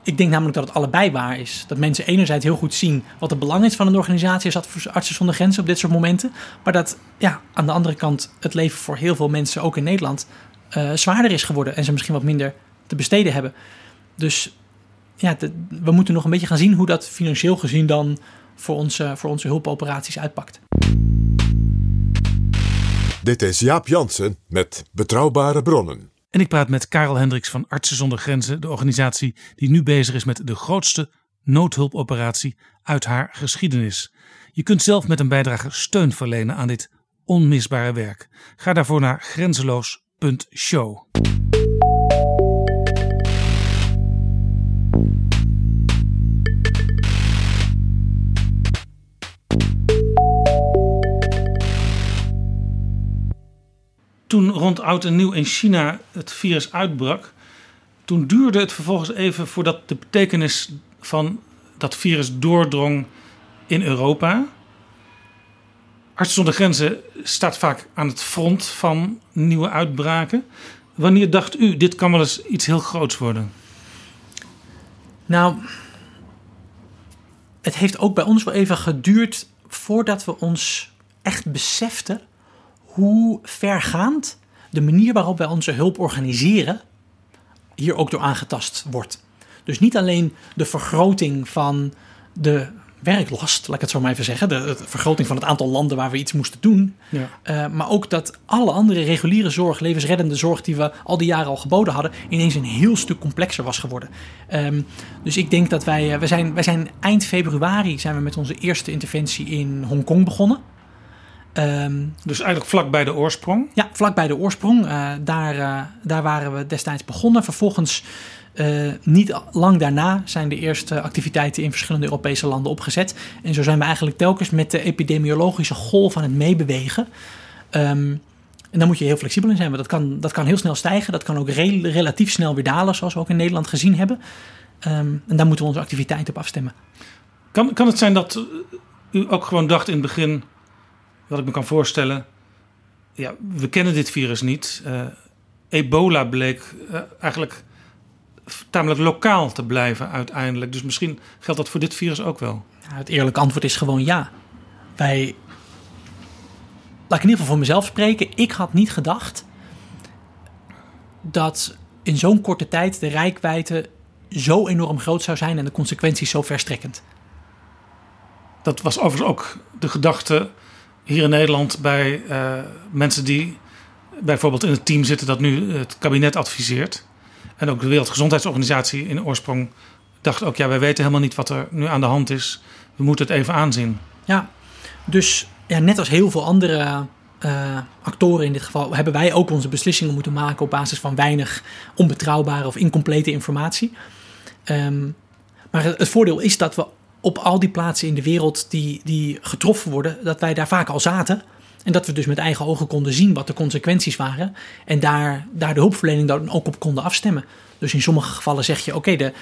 Speaker 1: Ik denk namelijk dat het allebei waar is. Dat mensen enerzijds heel goed zien wat het belang is van een organisatie als Artsen zonder Grenzen op dit soort momenten. Maar dat ja, aan de andere kant het leven voor heel veel mensen, ook in Nederland, uh, zwaarder is geworden. En ze misschien wat minder te besteden hebben. Dus ja, we moeten nog een beetje gaan zien hoe dat financieel gezien dan voor onze, voor onze hulpoperaties uitpakt.
Speaker 2: Dit is Jaap Jansen met Betrouwbare Bronnen.
Speaker 3: En ik praat met Karel Hendricks van Artsen zonder Grenzen, de organisatie die nu bezig is met de grootste noodhulpoperatie uit haar geschiedenis. Je kunt zelf met een bijdrage steun verlenen aan dit onmisbare werk. Ga daarvoor naar grenzeloos.show. toen rond oud en nieuw in China het virus uitbrak, toen duurde het vervolgens even voordat de betekenis van dat virus doordrong in Europa. Artsen zonder Grenzen staat vaak aan het front van nieuwe uitbraken. Wanneer dacht u, dit kan wel eens iets heel groots worden?
Speaker 1: Nou, het heeft ook bij ons wel even geduurd voordat we ons echt beseften hoe vergaand de manier waarop wij onze hulp organiseren hier ook door aangetast wordt. Dus niet alleen de vergroting van de werklast, laat ik het zo maar even zeggen, de, vergroting van het aantal landen waar we iets moesten doen, ja. uh, maar ook dat alle andere reguliere zorg, levensreddende zorg die we al die jaren al geboden hadden, ineens een heel stuk complexer was geworden. Um, dus ik denk dat wij, uh, wij, zijn, wij zijn eind februari zijn we met onze eerste interventie in Hongkong begonnen.
Speaker 3: Um, dus eigenlijk vlak bij de oorsprong?
Speaker 1: Ja, vlak bij de oorsprong. Uh, daar, uh, daar waren we destijds begonnen. Vervolgens, uh, niet lang daarna, zijn de eerste activiteiten in verschillende Europese landen opgezet. En zo zijn we eigenlijk telkens met de epidemiologische golf aan het meebewegen. Um, en dan moet je heel flexibel in zijn, want dat kan, dat kan heel snel stijgen. Dat kan ook re relatief snel weer dalen, zoals we ook in Nederland gezien hebben. Um, en daar moeten we onze activiteiten op afstemmen.
Speaker 3: Kan, kan het zijn dat u ook gewoon dacht in het begin wat ik me kan voorstellen. Ja, we kennen dit virus niet. Uh, ebola bleek uh, eigenlijk tamelijk lokaal te blijven uiteindelijk. Dus misschien geldt dat voor dit virus ook wel.
Speaker 1: Ja, het eerlijke antwoord is gewoon ja. Wij. Laat ik in ieder geval voor mezelf spreken. Ik had niet gedacht dat in zo'n korte tijd de rijkwijde zo enorm groot zou zijn en de consequenties zo verstrekkend.
Speaker 3: Dat was overigens ook de gedachte hier in Nederland bij uh, mensen die bijvoorbeeld in het team zitten dat nu het kabinet adviseert. En ook de Wereldgezondheidsorganisatie in oorsprong dacht ook, ja, wij weten helemaal niet wat er nu aan de hand is. We moeten het even aanzien.
Speaker 1: Ja, dus ja, net als heel veel andere uh, actoren in dit geval, hebben wij ook onze beslissingen moeten maken op basis van weinig onbetrouwbare of incomplete informatie. Um, maar het voordeel is dat we op al die plaatsen in de wereld die, die getroffen worden, dat wij daar vaak al zaten. En dat we dus met eigen ogen konden zien wat de consequenties waren. En daar, daar de hulpverlening dan ook op konden afstemmen. Dus in sommige gevallen zeg je: oké, de,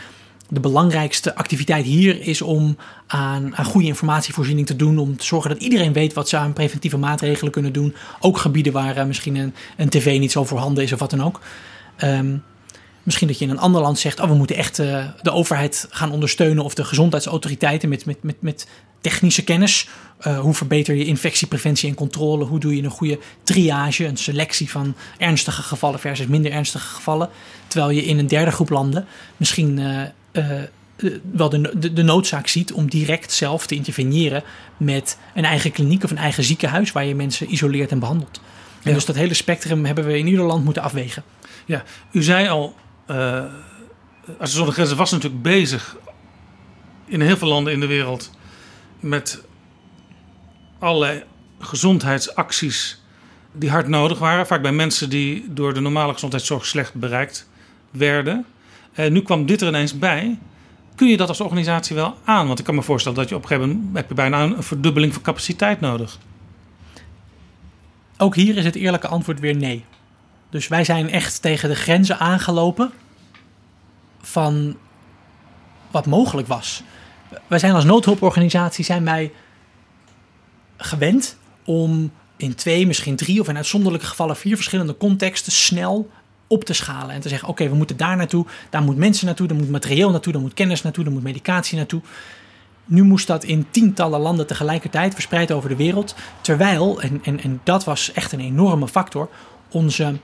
Speaker 1: de belangrijkste activiteit hier is om aan, aan goede informatievoorziening te doen. Om te zorgen dat iedereen weet wat ze aan preventieve maatregelen kunnen doen. Ook gebieden waar uh, misschien een, een tv niet zo voorhanden is of wat dan ook. Um, Misschien dat je in een ander land zegt: oh, we moeten echt uh, de overheid gaan ondersteunen of de gezondheidsautoriteiten met, met, met, met technische kennis. Uh, hoe verbeter je infectiepreventie en controle? Hoe doe je een goede triage, een selectie van ernstige gevallen versus minder ernstige gevallen? Terwijl je in een derde groep landen misschien uh, wel de, de, de, noodzaak ziet om direct zelf te interveneren met een eigen kliniek of een eigen ziekenhuis waar je mensen isoleert en behandelt. En ja. dus dat hele spectrum hebben we in ieder land moeten afwegen.
Speaker 3: Ja, u zei al uh, Artsen zonder Grenzen was natuurlijk bezig in heel veel landen in de wereld met allerlei gezondheidsacties die hard nodig waren. Vaak bij mensen die door de normale gezondheidszorg slecht bereikt werden. En nu kwam dit er ineens bij. Kun je dat als organisatie wel aan? Want ik kan me voorstellen dat je op een gegeven moment heb je bijna een verdubbeling van capaciteit nodig.
Speaker 1: Ook hier is het eerlijke antwoord weer nee. Dus wij zijn echt tegen de grenzen aangelopen van wat mogelijk was. Wij zijn als noodhulporganisatie zijn wij gewend om in twee, misschien drie of in uitzonderlijke gevallen vier verschillende contexten snel op te schalen en te zeggen: oké, we moeten daar naartoe, daar moet mensen naartoe, daar moet materieel naartoe, daar moet kennis naartoe, daar moet medicatie naartoe. Nu moest dat in tientallen landen tegelijkertijd verspreid over de wereld. Terwijl, en, en, en dat was echt een enorme factor, onze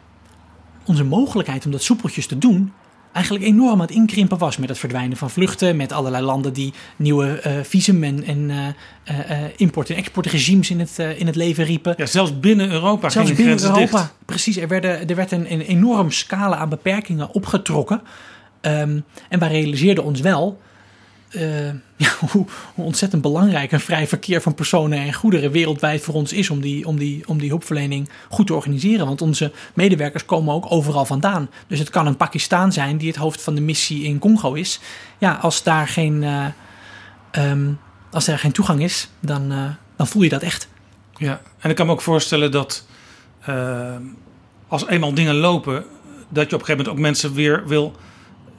Speaker 1: onze mogelijkheid om dat soepeltjes te doen eigenlijk enorm aan het inkrimpen was met het verdwijnen van vluchten, met allerlei landen die nieuwe uh, visum- en, en uh, uh, import- en exportregimes in het, in het leven riepen.
Speaker 3: Ja, zelfs binnen Europa
Speaker 1: zelfs binnen Europa, dicht. Precies, er, werden, er werd een, een enorm scala aan beperkingen opgetrokken. Um, en wij realiseerden ons wel ja, hoe, ontzettend belangrijk een vrij verkeer van personen en goederen wereldwijd voor ons is om die, om, die, om die hulpverlening goed te organiseren. Want onze medewerkers komen ook overal vandaan. Dus het kan een Pakistan zijn die het hoofd van de missie in Congo is. Ja, als daar geen, uh, um, als geen toegang is, dan, uh, dan voel je dat echt.
Speaker 3: Ja, en ik kan me ook voorstellen dat als eenmaal dingen lopen, dat je op een gegeven moment ook mensen weer wil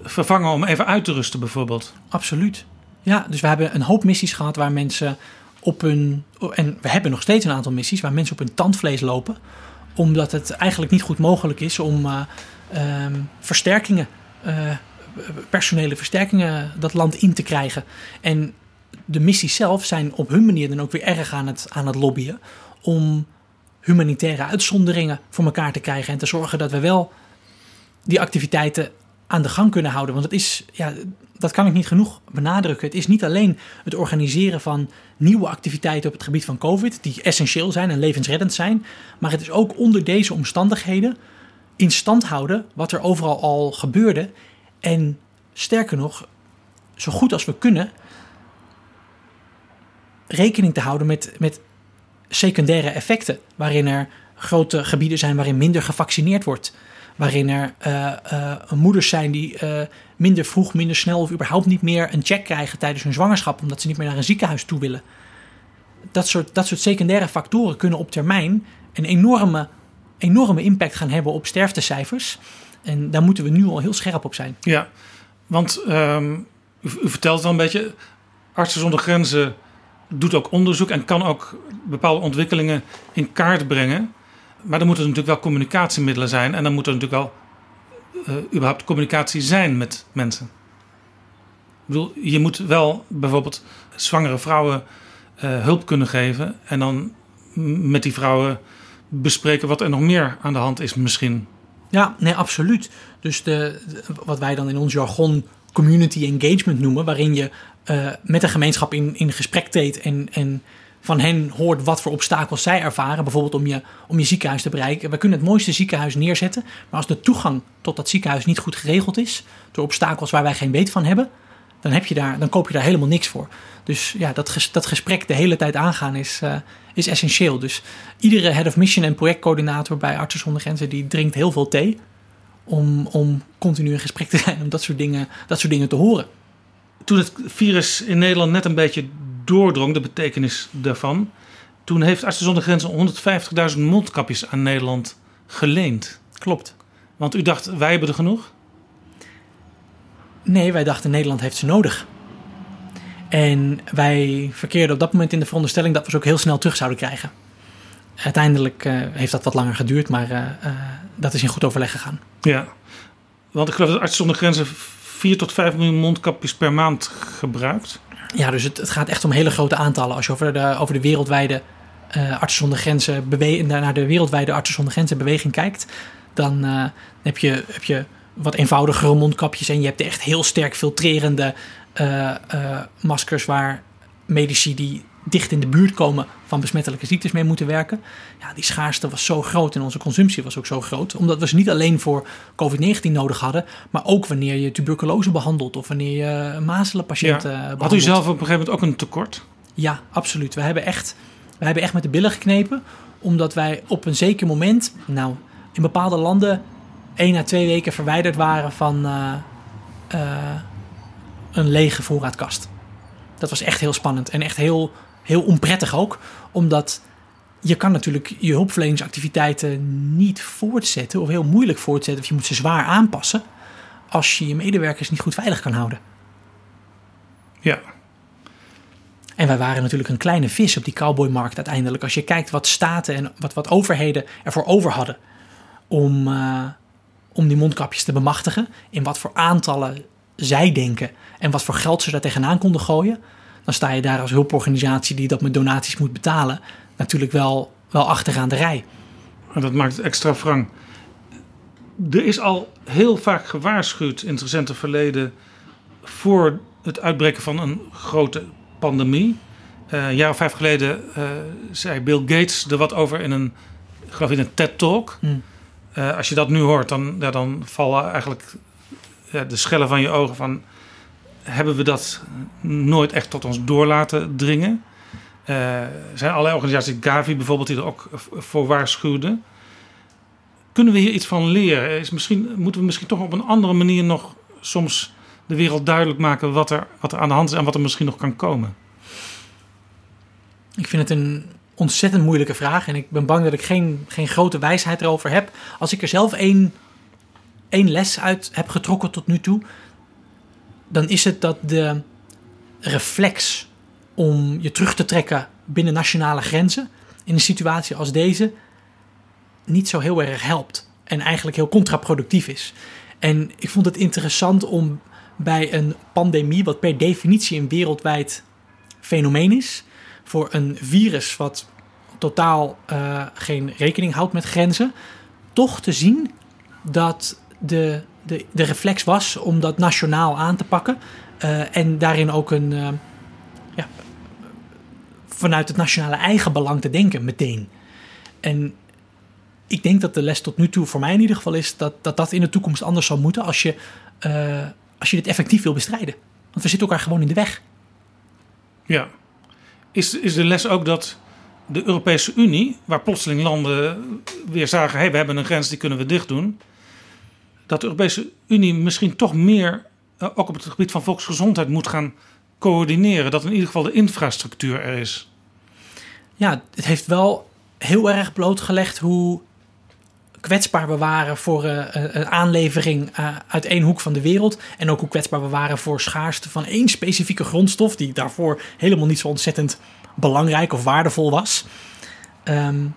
Speaker 3: vervangen om even uit te rusten, bijvoorbeeld.
Speaker 1: Absoluut. Ja, dus we hebben een hoop missies gehad waar mensen op hun. En we hebben nog steeds een aantal missies waar mensen op hun tandvlees lopen. Omdat het eigenlijk niet goed mogelijk is om uh, um, versterkingen, uh, personele versterkingen, dat land in te krijgen. En de missies zelf zijn op hun manier dan ook weer erg aan het, aan het lobbyen. Om humanitaire uitzonderingen voor elkaar te krijgen. En te zorgen dat we wel die activiteiten aan de gang kunnen houden. Want het is, ja, dat kan ik niet genoeg benadrukken. Het is niet alleen het organiseren van nieuwe activiteiten op het gebied van COVID, die essentieel zijn en levensreddend zijn. Maar het is ook onder deze omstandigheden in stand houden wat er overal al gebeurde. En sterker nog, zo goed als we kunnen, rekening te houden met, met secundaire effecten. Waarin er grote gebieden zijn waarin minder gevaccineerd wordt waarin er uh, moeders zijn die uh, minder vroeg, minder snel of überhaupt niet meer een check krijgen tijdens hun zwangerschap, omdat ze niet meer naar een ziekenhuis toe willen. Dat soort, dat soort secundaire factoren kunnen op termijn een enorme, enorme impact gaan hebben op sterftecijfers. En daar moeten we nu al heel scherp op zijn.
Speaker 3: Ja, want um, u, u vertelt al een beetje, Artsen zonder Grenzen doet ook onderzoek en kan ook bepaalde ontwikkelingen in kaart brengen. Maar dan moeten er natuurlijk wel communicatiemiddelen zijn. En dan moet er natuurlijk wel uh, überhaupt communicatie zijn met mensen. Ik bedoel, je moet wel bijvoorbeeld zwangere vrouwen uh, hulp kunnen geven. En dan met die vrouwen bespreken wat er nog meer aan de hand is misschien.
Speaker 1: Ja, nee, absoluut. Dus de, de wat wij dan in ons jargon community engagement noemen, waarin je uh, met een gemeenschap in, in gesprek treedt en, en van hen hoort wat voor obstakels zij ervaren. Bijvoorbeeld om je, om je ziekenhuis te bereiken. We kunnen het mooiste ziekenhuis neerzetten. Maar als de toegang tot dat ziekenhuis niet goed geregeld is. Door obstakels waar wij geen weet van hebben. Dan, heb je daar, dan koop je daar helemaal niks voor. Dus ja, dat, dat gesprek de hele tijd aangaan is, uh, is essentieel. Dus iedere head of mission en projectcoördinator bij Artsen zonder Grenzen... die drinkt heel veel thee om, om continu in gesprek te zijn. Om dat soort dingen, dat soort dingen te horen
Speaker 3: toen het virus in Nederland net een beetje doordrong, de betekenis daarvan. Toen heeft Artsen zonder Grenzen 150.000 mondkapjes aan Nederland geleend.
Speaker 1: Klopt.
Speaker 3: Want u dacht, wij hebben er genoeg?
Speaker 1: Nee, wij dachten Nederland heeft ze nodig. En wij verkeerden op dat moment in de veronderstelling dat we ze ook heel snel terug zouden krijgen. Uiteindelijk uh, heeft dat wat langer geduurd, maar uh, uh, dat is in goed overleg gegaan.
Speaker 3: Ja, want ik geloof dat Artsen zonder Grenzen 4 tot 5 miljoen mondkapjes per maand gebruikt.
Speaker 1: Ja, dus het, het gaat echt om hele grote aantallen. Als je over de, over de wereldwijde Artsen Grenzen bewe- naar de wereldwijde Artsen zonder Grenzen beweging kijkt, dan heb, je, heb je wat eenvoudigere mondkapjes en je hebt echt heel sterk filtrerende uh, uh, maskers waar medici die dicht in de buurt komen van besmettelijke ziektes mee moeten werken. Ja, die schaarste was zo groot en onze consumptie was ook zo groot. Omdat we ze niet alleen voor COVID-19 nodig hadden, maar ook wanneer je tuberculose behandelt of wanneer je mazelenpatiënten ja. behandelt.
Speaker 3: Had u zelf op een gegeven moment ook een tekort?
Speaker 1: Ja, absoluut. We hebben echt, we hebben echt met de billen geknepen, omdat wij op een zeker moment, nou, in bepaalde landen één à twee weken verwijderd waren van uh, uh, een lege voorraadkast. Dat was echt heel spannend en echt heel, heel onprettig ook, omdat je kan natuurlijk je hulpverleningsactiviteiten niet voortzetten of heel moeilijk voortzetten of je moet ze zwaar aanpassen als je je medewerkers niet goed veilig kan houden.
Speaker 3: Ja.
Speaker 1: En wij waren natuurlijk een kleine vis op die cowboymarkt uiteindelijk. Als je kijkt wat staten en wat, wat overheden ervoor over hadden om, uh, om die mondkapjes te bemachtigen. In wat voor aantallen zij denken en wat voor geld ze daar tegenaan konden gooien. Dan sta je daar als hulporganisatie die dat met donaties moet betalen. Natuurlijk wel, wel achteraan de rij.
Speaker 3: En dat maakt het extra wrang. Er is al heel vaak gewaarschuwd in het recente verleden voor het uitbreken van een grote pandemie. Uh, een jaar of vijf geleden uh, zei Bill Gates er wat over in een, ik geloof in een TED-talk.
Speaker 1: Mm.
Speaker 3: Uh, als je dat nu hoort, dan, ja, dan vallen eigenlijk ja, de schellen van je ogen van... hebben we dat nooit echt tot ons door laten dringen? er zijn allerlei organisaties, Gavi bijvoorbeeld, die er ook voor waarschuwden. Kunnen we hier iets van leren? Is misschien, moeten we misschien toch op een andere manier nog soms de wereld duidelijk maken wat er, wat er aan de hand is en wat er misschien nog kan komen?
Speaker 1: Ik vind het een ontzettend moeilijke vraag en ik ben bang dat ik geen, geen grote wijsheid erover heb. Als ik er zelf één, één les uit heb getrokken tot nu toe, dan is het dat de reflex om je terug te trekken binnen nationale grenzen in een situatie als deze niet zo heel erg helpt en eigenlijk heel contraproductief is. En ik vond het interessant om bij een pandemie, wat per definitie een wereldwijd fenomeen is, voor een virus wat totaal uh, geen rekening houdt met grenzen, toch te zien dat de, de, de reflex was om dat nationaal aan te pakken uh, en daarin ook een, uh, ja, vanuit het nationale eigen belang te denken meteen. En ik denk dat de les tot nu toe voor mij in ieder geval is dat dat, dat in de toekomst anders zal moeten als je, uh, als je dit effectief wil bestrijden. Want we zitten elkaar gewoon in de weg.
Speaker 3: Ja. Is, is de les ook dat de Europese Unie, waar plotseling landen weer zagen: hé, hey, we hebben een grens, die kunnen we dicht doen. Dat de Europese Unie misschien toch meer, uh, ook op het gebied van volksgezondheid, moet gaan coördineren. Dat in ieder geval de infrastructuur er is.
Speaker 1: Ja, het heeft wel heel erg blootgelegd hoe kwetsbaar we waren voor uh, een aanlevering uit één hoek van de wereld. En ook hoe kwetsbaar we waren voor schaarste van één specifieke grondstof, die daarvoor helemaal niet zo ontzettend belangrijk of waardevol was. Um,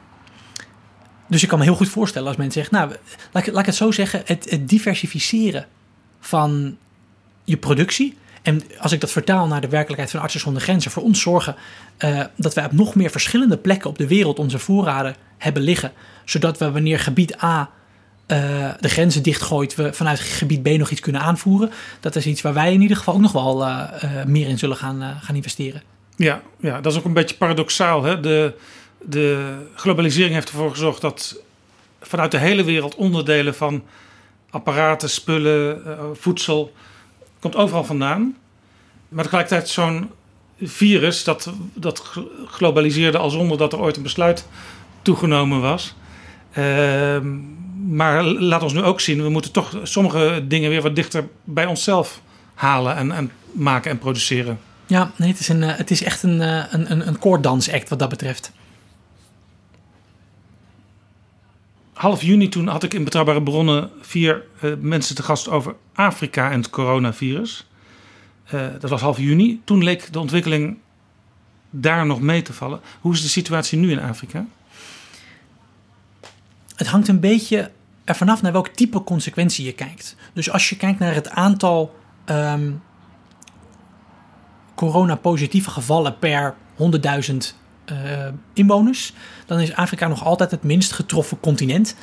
Speaker 1: dus ik kan me heel goed voorstellen als mensen zeggen, nou, laat, ik het zo zeggen, het, diversificeren van je productie. En als ik dat vertaal naar de werkelijkheid van Artsen zonder Grenzen, voor ons zorgen uh, dat wij op nog meer verschillende plekken op de wereld onze voorraden hebben liggen. Zodat we wanneer gebied A uh, de grenzen dichtgooit, we vanuit gebied B nog iets kunnen aanvoeren. Dat is iets waar wij in ieder geval ook nog wel uh, meer in zullen gaan, gaan investeren.
Speaker 3: Ja, ja, dat is ook een beetje paradoxaal. Hè? De, de globalisering heeft ervoor gezorgd dat vanuit de hele wereld onderdelen van apparaten, spullen, voedsel komt overal vandaan. Maar tegelijkertijd zo'n virus, dat, dat globaliseerde al zonder dat er ooit een besluit toegenomen was. Uh, maar laat ons nu ook zien, we moeten toch sommige dingen weer wat dichter bij onszelf halen en, en maken en produceren.
Speaker 1: Ja, nee, het is, een, het is echt een, een, een, een koordansact wat dat betreft.
Speaker 3: Half juni toen had ik in Betrouwbare Bronnen vier uh, mensen te gast over Afrika en het coronavirus. Uh, dat was half juni. Toen leek de ontwikkeling daar nog mee te vallen. Hoe is de situatie nu in Afrika?
Speaker 1: Het hangt een beetje ervan af naar welk type consequentie je kijkt. Dus als je kijkt naar het aantal um, coronapositieve gevallen per 100.000 uh, inwoners, dan is Afrika nog altijd het minst getroffen continent.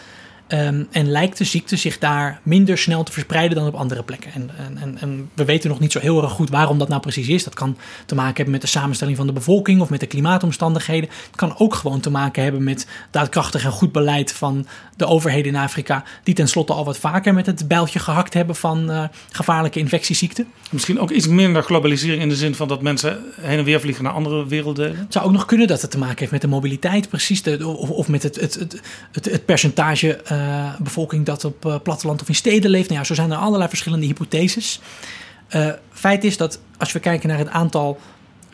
Speaker 1: Um, en lijkt de ziekte zich daar minder snel te verspreiden dan op andere plekken. En, en, en, we weten nog niet zo heel erg goed waarom dat nou precies is. Dat kan te maken hebben met de samenstelling van de bevolking of met de klimaatomstandigheden. Het kan ook gewoon te maken hebben met daadkrachtig en goed beleid van de overheden in Afrika. Die tenslotte al wat vaker met het bijltje gehakt hebben van uh, gevaarlijke infectieziekten.
Speaker 3: Misschien ook iets minder globalisering in de zin van dat mensen heen en weer vliegen naar andere werelddelen.
Speaker 1: Het zou ook nog kunnen dat het te maken heeft met de mobiliteit, precies. De, of, of, met het, het, het, het, percentage. Uh, uh, bevolking dat op uh, platteland of in steden leeft. Nou ja, zo zijn er allerlei verschillende hypotheses. Uh, feit is dat als we kijken naar het aantal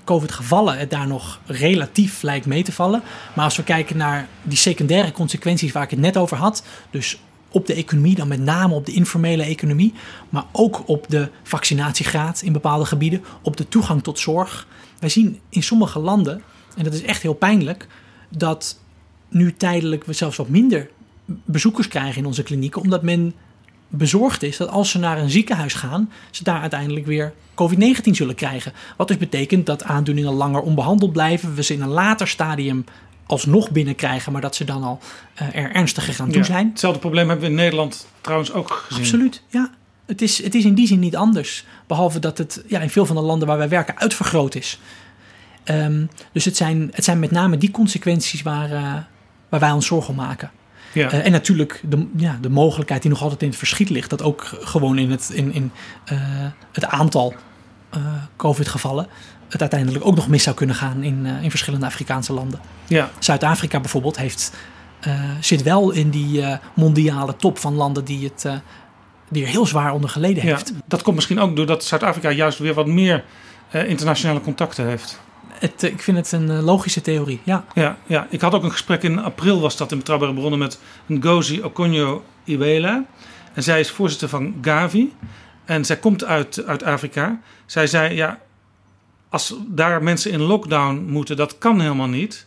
Speaker 1: COVID-gevallen, het daar nog relatief lijkt mee te vallen. Maar als we kijken naar die secundaire consequenties waar ik het net over had, dus op de economie, dan met name op de informele economie, maar ook op de vaccinatiegraad in bepaalde gebieden, op de toegang tot zorg. Wij zien in sommige landen, en dat is echt heel pijnlijk, dat nu tijdelijk we zelfs wat minder bezoekers krijgen in onze klinieken, omdat men bezorgd is dat als ze naar een ziekenhuis gaan, ze daar uiteindelijk weer COVID-19 zullen krijgen. Wat dus betekent dat aandoeningen langer onbehandeld blijven, we ze in een later stadium alsnog binnenkrijgen, maar dat ze dan al uh, er ernstiger gaan toe ja, zijn.
Speaker 3: Hetzelfde probleem hebben we in Nederland trouwens ook gezien.
Speaker 1: Absoluut, ja. Het is, het is in die zin niet anders. Behalve dat het ja, in veel van de landen waar wij werken uitvergroot is. Um, dus het zijn, het zijn met name die consequenties waar, uh, waar wij ons zorgen om maken. Ja. Uh, en natuurlijk de, ja, de mogelijkheid die nog altijd in het verschiet ligt, dat ook gewoon in het, in, in, uh, het aantal uh, COVID-gevallen het uiteindelijk ook nog mis zou kunnen gaan in, in verschillende Afrikaanse landen.
Speaker 3: Ja.
Speaker 1: Zuid-Afrika bijvoorbeeld heeft, zit wel in die mondiale top van landen die, het, die er heel zwaar onder geleden heeft.
Speaker 3: Ja, dat komt misschien ook doordat Zuid-Afrika juist weer wat meer internationale contacten heeft.
Speaker 1: Het, ik vind het een logische theorie, ja.
Speaker 3: ja. Ja, ik had ook een gesprek in april, was dat in Betrouwbare Bronnen, met Ngozi Okonjo-Iweala. En zij is voorzitter van Gavi. En zij komt uit, uit Afrika. Zij zei, ja, als daar mensen in lockdown moeten, dat kan helemaal niet.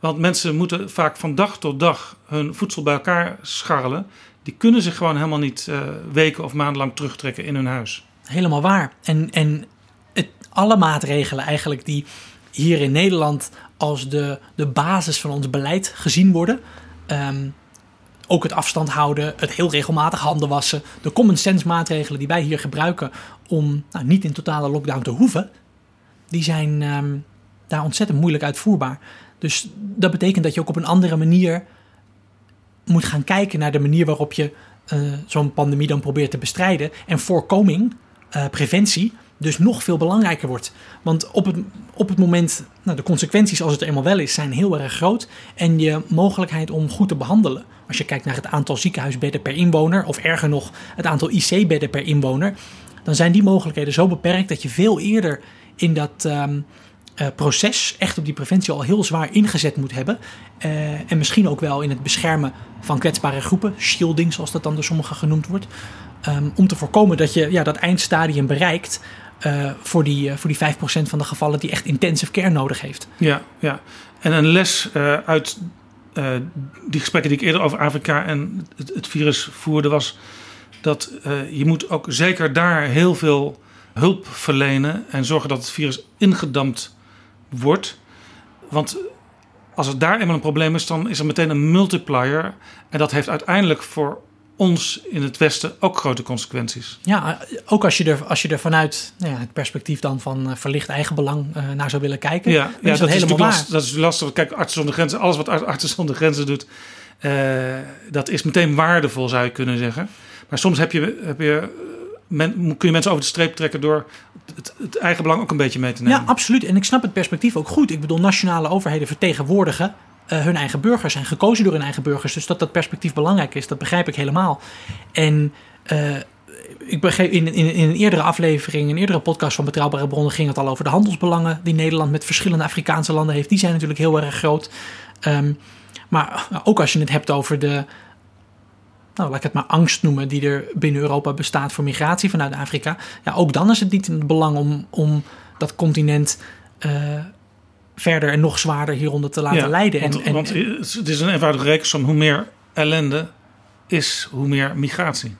Speaker 3: Want mensen moeten vaak van dag tot dag hun voedsel bij elkaar scharrelen. Die kunnen zich gewoon helemaal niet uh, weken of maanden lang terugtrekken in hun huis.
Speaker 1: Helemaal waar. En, en het, alle maatregelen eigenlijk die hier in Nederland als de, de basis van ons beleid gezien worden. Um, ook het afstand houden, het heel regelmatig handen wassen. De common sense maatregelen die wij hier gebruiken om nou, niet in totale lockdown te hoeven. Die zijn um, daar ontzettend moeilijk uitvoerbaar. Dus dat betekent dat je ook op een andere manier moet gaan kijken naar de manier waarop je uh, zo'n pandemie dan probeert te bestrijden. En voorkoming, uh, preventie, dus nog veel belangrijker wordt. Want op het, op het moment, nou, de consequenties als het er eenmaal wel is, zijn heel erg groot. En je mogelijkheid om goed te behandelen. Als je kijkt naar het aantal ziekenhuisbedden per inwoner, of erger nog, het aantal IC-bedden per inwoner, dan zijn die mogelijkheden zo beperkt dat je veel eerder in dat um, uh, proces echt op die preventie al heel zwaar ingezet moet hebben. Uh, en misschien ook wel in het beschermen van kwetsbare groepen, shielding zoals dat dan door sommigen genoemd wordt. Um, om te voorkomen dat je ja, dat eindstadium bereikt uh, voor, die, uh, voor die 5% van de gevallen die echt intensive care nodig heeft.
Speaker 3: Ja, ja. en een les uh, uit die gesprekken die ik eerder over Afrika en het, het virus voerde was dat je moet ook zeker daar heel veel hulp verlenen en zorgen dat het virus ingedampt wordt. Want als het daar eenmaal een probleem is, dan is er meteen een multiplier. En dat heeft uiteindelijk voor ons in het Westen ook grote consequenties.
Speaker 1: Ja, ook als je er, als je er vanuit nou ja, het perspectief dan van verlicht eigenbelang uh, naar zou willen kijken.
Speaker 3: Ja, ja dat, dat, is last, dat is lastig. Kijk, Artsen zonder Grenzen, alles wat Artsen zonder Grenzen doet, uh, dat is meteen waardevol, zou je kunnen zeggen. Maar soms heb je, heb je, men, kun je mensen over de streep trekken door het, het eigen belang ook een beetje mee te nemen.
Speaker 1: Ja, absoluut. En ik snap het perspectief ook goed. Ik bedoel, nationale overheden vertegenwoordigen hun eigen burgers zijn gekozen door hun eigen burgers. Dus dat dat perspectief belangrijk is, dat begrijp ik helemaal. En uh, ik begreep in, in, in een eerdere aflevering, in een eerdere podcast van Betrouwbare Bronnen, ging het al over de handelsbelangen die Nederland met verschillende Afrikaanse landen heeft. Die zijn natuurlijk heel erg groot. Um, maar ook als je het hebt over de, nou, laat ik het maar angst noemen, die er binnen Europa bestaat voor migratie vanuit Afrika. Ja, ook dan is het niet in het belang om, om dat continent uh, verder en nog zwaarder hieronder te laten
Speaker 3: Ja,
Speaker 1: leiden.
Speaker 3: Want,
Speaker 1: en, en,
Speaker 3: want het is een eenvoudige rekensom. Hoe meer ellende is, hoe meer migratie.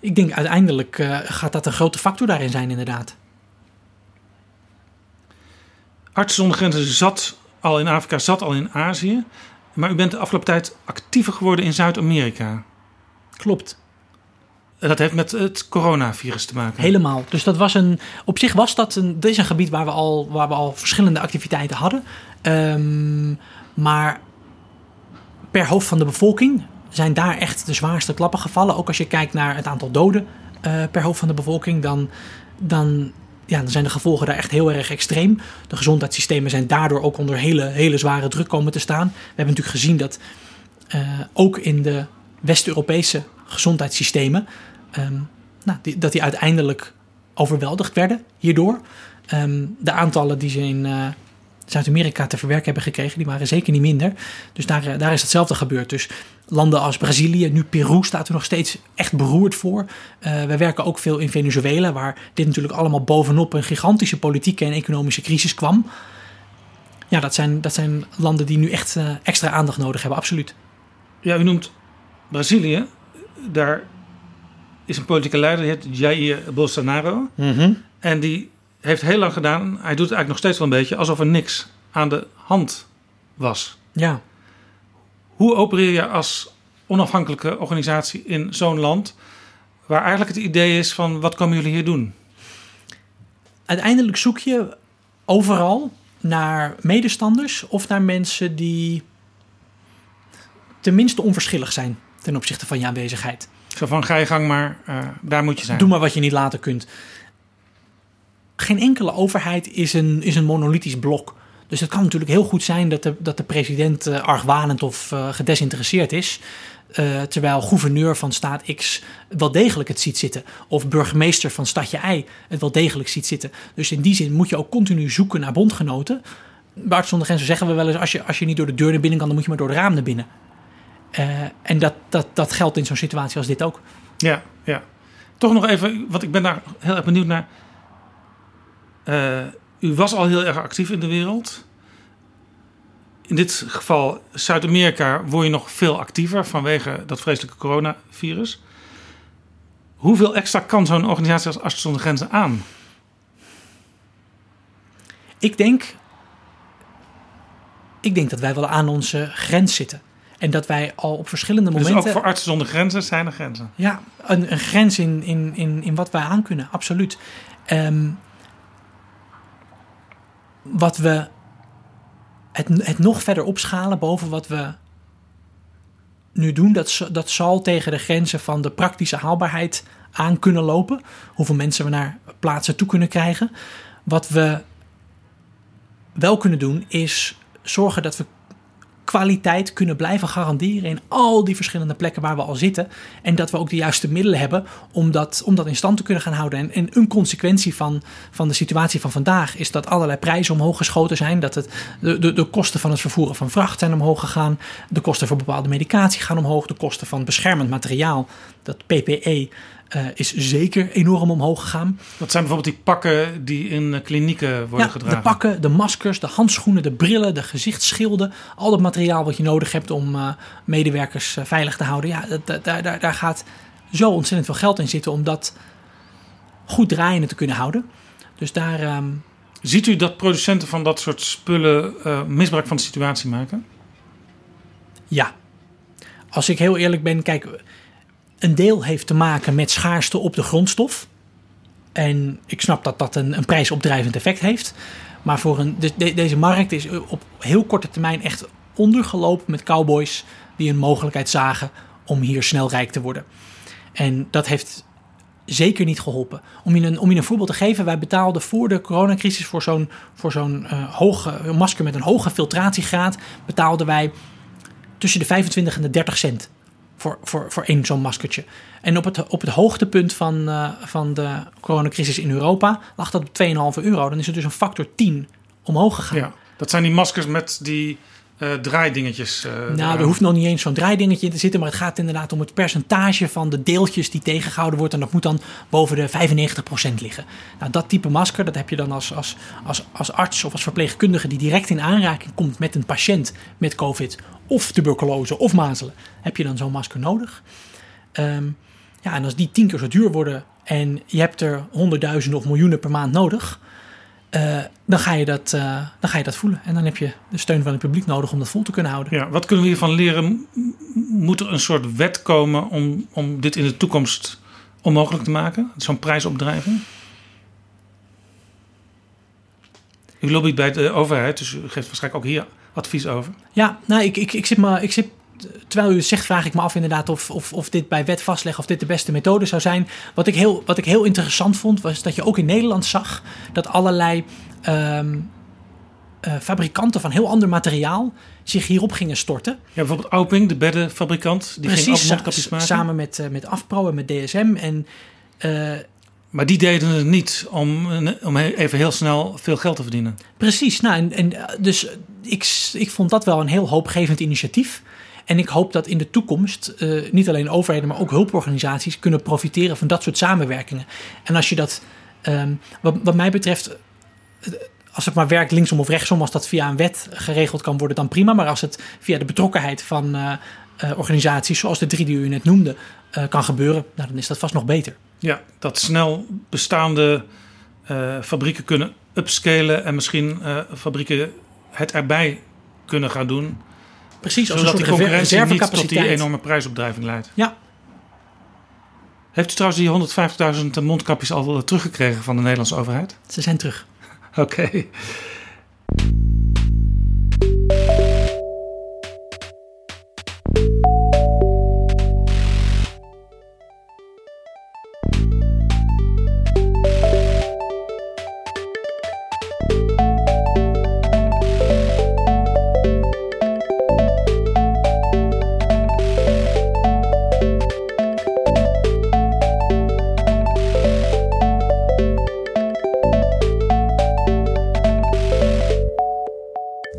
Speaker 1: ik denk uiteindelijk eh, gaat dat een grote factor daarin zijn, inderdaad.
Speaker 3: Artsen zonder Grenzen zat al in Afrika, zat al in Azië. Maar u bent de afgelopen tijd actiever geworden in Zuid-Amerika.
Speaker 1: Klopt.
Speaker 3: Dat heeft met het coronavirus te maken.
Speaker 1: Helemaal. Dus dat was een. Op zich was dat een. Dit is een gebied waar we al, waar we al verschillende activiteiten hadden. Ehm, maar per hoofd van de bevolking zijn daar echt de zwaarste klappen gevallen. Ook als je kijkt naar het aantal doden eh, per hoofd van de bevolking, dan, dan, ja, dan zijn de gevolgen daar echt heel erg extreem. De gezondheidssystemen zijn daardoor ook onder hele, hele zware druk komen te staan. We hebben natuurlijk gezien dat eh, ook in de West-Europese gezondheidssystemen, ehm, nou, dat die uiteindelijk overweldigd werden hierdoor. Ehm, de aantallen die ze in eh, Zuid-Amerika te verwerken hebben gekregen, die waren zeker niet minder. Dus daar, eh, daar is hetzelfde gebeurd. Dus landen als Brazilië, nu Peru staat er nog steeds echt beroerd voor. Eh wij werken ook veel in Venezuela, waar dit natuurlijk allemaal bovenop een gigantische politieke en economische crisis kwam. Ja, dat zijn, dat zijn landen die nu echt extra aandacht nodig hebben, absoluut.
Speaker 3: Ja, u noemt Brazilië. Daar is een politieke leider, die heet Jair Bolsonaro. En die heeft heel lang gedaan, hij doet het eigenlijk nog steeds wel een beetje, alsof er niks aan de hand was.
Speaker 1: Ja,
Speaker 3: Hoe opereer je als onafhankelijke organisatie in zo'n land, waar eigenlijk het idee is van wat komen jullie hier doen?
Speaker 1: uiteindelijk zoek je overal naar medestanders of naar mensen die tenminste onverschillig zijn ten opzichte van je aanwezigheid.
Speaker 3: Van ga je gang maar, eh, daar moet je zijn.
Speaker 1: Doe maar wat je niet laten kunt. Geen enkele overheid is een, is een monolithisch blok. Dus het kan natuurlijk heel goed zijn dat de, dat de president eh, argwanend of eh, gedesinteresseerd is. terwijl gouverneur van staat X wel degelijk het ziet zitten. Of burgemeester van stadje Y het wel degelijk ziet zitten. Dus in die zin moet je ook continu zoeken naar bondgenoten. Artsen zonder Grenzen zeggen we wel eens... Als je, als je niet door de deur naar binnen kan, dan moet je maar door het raam naar binnen. Eh, en dat, dat, dat geldt in zo'n situatie als dit ook.
Speaker 3: Ja, ja. Toch nog even, want ik ben daar heel erg benieuwd naar. Eh, u was al heel erg actief in de wereld. In dit geval Zuid-Amerika word je nog veel actiever vanwege dat vreselijke coronavirus. Hoeveel extra kan zo'n organisatie als Artsen zonder Grenzen aan?
Speaker 1: Ik denk, ik denk dat wij wel aan onze grens zitten. En dat wij al op verschillende
Speaker 3: Dus
Speaker 1: momenten...
Speaker 3: ook voor Artsen zonder Grenzen zijn er grenzen.
Speaker 1: Ja, een, een grens in, in, in, in wat wij aan kunnen, absoluut. Ehm, wat we. Het, het nog verder opschalen boven wat we nu doen, dat, dat zal tegen de grenzen van de praktische haalbaarheid aan kunnen lopen. Hoeveel mensen we naar plaatsen toe kunnen krijgen. Wat we wel kunnen doen, is zorgen dat we kwaliteit kunnen blijven garanderen in al die verschillende plekken waar we al zitten. En dat we ook de juiste middelen hebben om dat, om dat in stand te kunnen gaan houden. En, en een consequentie van, van de situatie van vandaag is dat allerlei prijzen omhoog geschoten zijn. Dat het, de, de, de kosten van het vervoeren van vracht zijn omhoog gegaan. De kosten voor bepaalde medicatie gaan omhoog. De kosten van beschermend materiaal, dat PPE, eh, is zeker enorm omhoog gegaan.
Speaker 3: Dat zijn bijvoorbeeld die pakken die in eh, klinieken worden
Speaker 1: Ja,
Speaker 3: gedragen.
Speaker 1: de pakken, de maskers, de handschoenen, de brillen, de gezichtsschilden. Al dat materiaal wat je nodig hebt om eh, medewerkers veilig te houden. Ja, daar, daar, daar gaat zo ontzettend veel geld in zitten om dat goed draaiende te kunnen houden. Dus daar, ehm,
Speaker 3: Ziet u dat producenten van dat soort spullen misbruik van de situatie maken?
Speaker 1: ja. Als ik heel eerlijk ben, kijk, een deel heeft te maken met schaarste op de grondstof. En ik snap dat dat een, een prijsopdrijvend effect heeft. Maar voor een, de- de- deze markt is op heel korte termijn echt ondergelopen met cowboys die een mogelijkheid zagen om hier snel rijk te worden. En dat heeft zeker niet geholpen. Om je een, om je een voorbeeld te geven, wij betaalden voor de coronacrisis voor zo'n, voor zo'n eh, hoge masker met een hoge filtratiegraad, betaalden wij tussen de 25 en de 30 cent voor, voor, voor één zo'n maskertje. En op het, op het hoogtepunt van, uh, van de coronacrisis in Europa lag dat op 2,5 euro. Dan is het dus een factor 10 omhoog gegaan.
Speaker 3: Ja, dat zijn die maskers met die uh, draaidingetjes. Uh,
Speaker 1: nou, eraan. er hoeft nog niet eens zo'n draaidingetje in te zitten, maar het gaat inderdaad om het percentage van de deeltjes die tegengehouden wordt. En dat moet dan boven de 95% liggen. Nou, dat type masker, dat heb je dan als, als, als, als arts of als verpleegkundige die direct in aanraking komt met een patiënt met COVID of tuberculose of mazelen, heb je dan zo'n masker nodig. Um, ja, en als die tien keer zo duur worden en je hebt er honderdduizenden of miljoenen per maand nodig, uh, dan, ga je dat, uh, dan ga je dat voelen. En dan heb je de steun van het publiek nodig om dat vol te kunnen houden.
Speaker 3: Ja, wat kunnen we hiervan leren? Moet er een soort wet komen om, om dit in de toekomst onmogelijk te maken? Zo'n prijsopdrijving? U lobbyt bij de overheid, dus u geeft waarschijnlijk ook hier advies over.
Speaker 1: Ja, nou, ik, ik, ik, zit, maar, ik zit terwijl u het zegt, vraag ik me af inderdaad of, of, of dit bij wet vastleggen, of dit de beste methode zou zijn. Wat ik, heel, wat ik heel interessant vond, was dat je ook in Nederland zag dat allerlei um, uh, fabrikanten van heel ander materiaal zich hierop gingen storten.
Speaker 3: Ja, bijvoorbeeld Auping, de beddenfabrikant, die
Speaker 1: Precies,
Speaker 3: ging mondkapjes maken.
Speaker 1: samen met, uh, met Afpro en met DSM. En, uh,
Speaker 3: maar die deden het niet om, om even heel snel veel geld te verdienen.
Speaker 1: Precies, nou, en, en dus ik, ik vond dat wel een heel hoopgevend initiatief. En ik hoop dat in de toekomst uh, niet alleen overheden, maar ook hulporganisaties kunnen profiteren van dat soort samenwerkingen. En als je dat, um, wat, mij betreft, als het maar werkt linksom of rechtsom, als dat via een wet geregeld kan worden, dan prima. Maar als het via de betrokkenheid van uh, organisaties, zoals de drie die u net noemde, kan gebeuren, nou, dan is dat vast nog beter.
Speaker 3: Ja, dat snel bestaande fabrieken kunnen upscalen en misschien fabrieken het erbij kunnen gaan doen.
Speaker 1: Precies, als
Speaker 3: Zodat
Speaker 1: een
Speaker 3: die concurrentie niet tot die enorme prijsopdrijving leidt.
Speaker 1: Ja,
Speaker 3: Heeft u trouwens die 150.000 mondkapjes al teruggekregen van de Nederlandse overheid?
Speaker 1: ze zijn terug.
Speaker 3: Oké.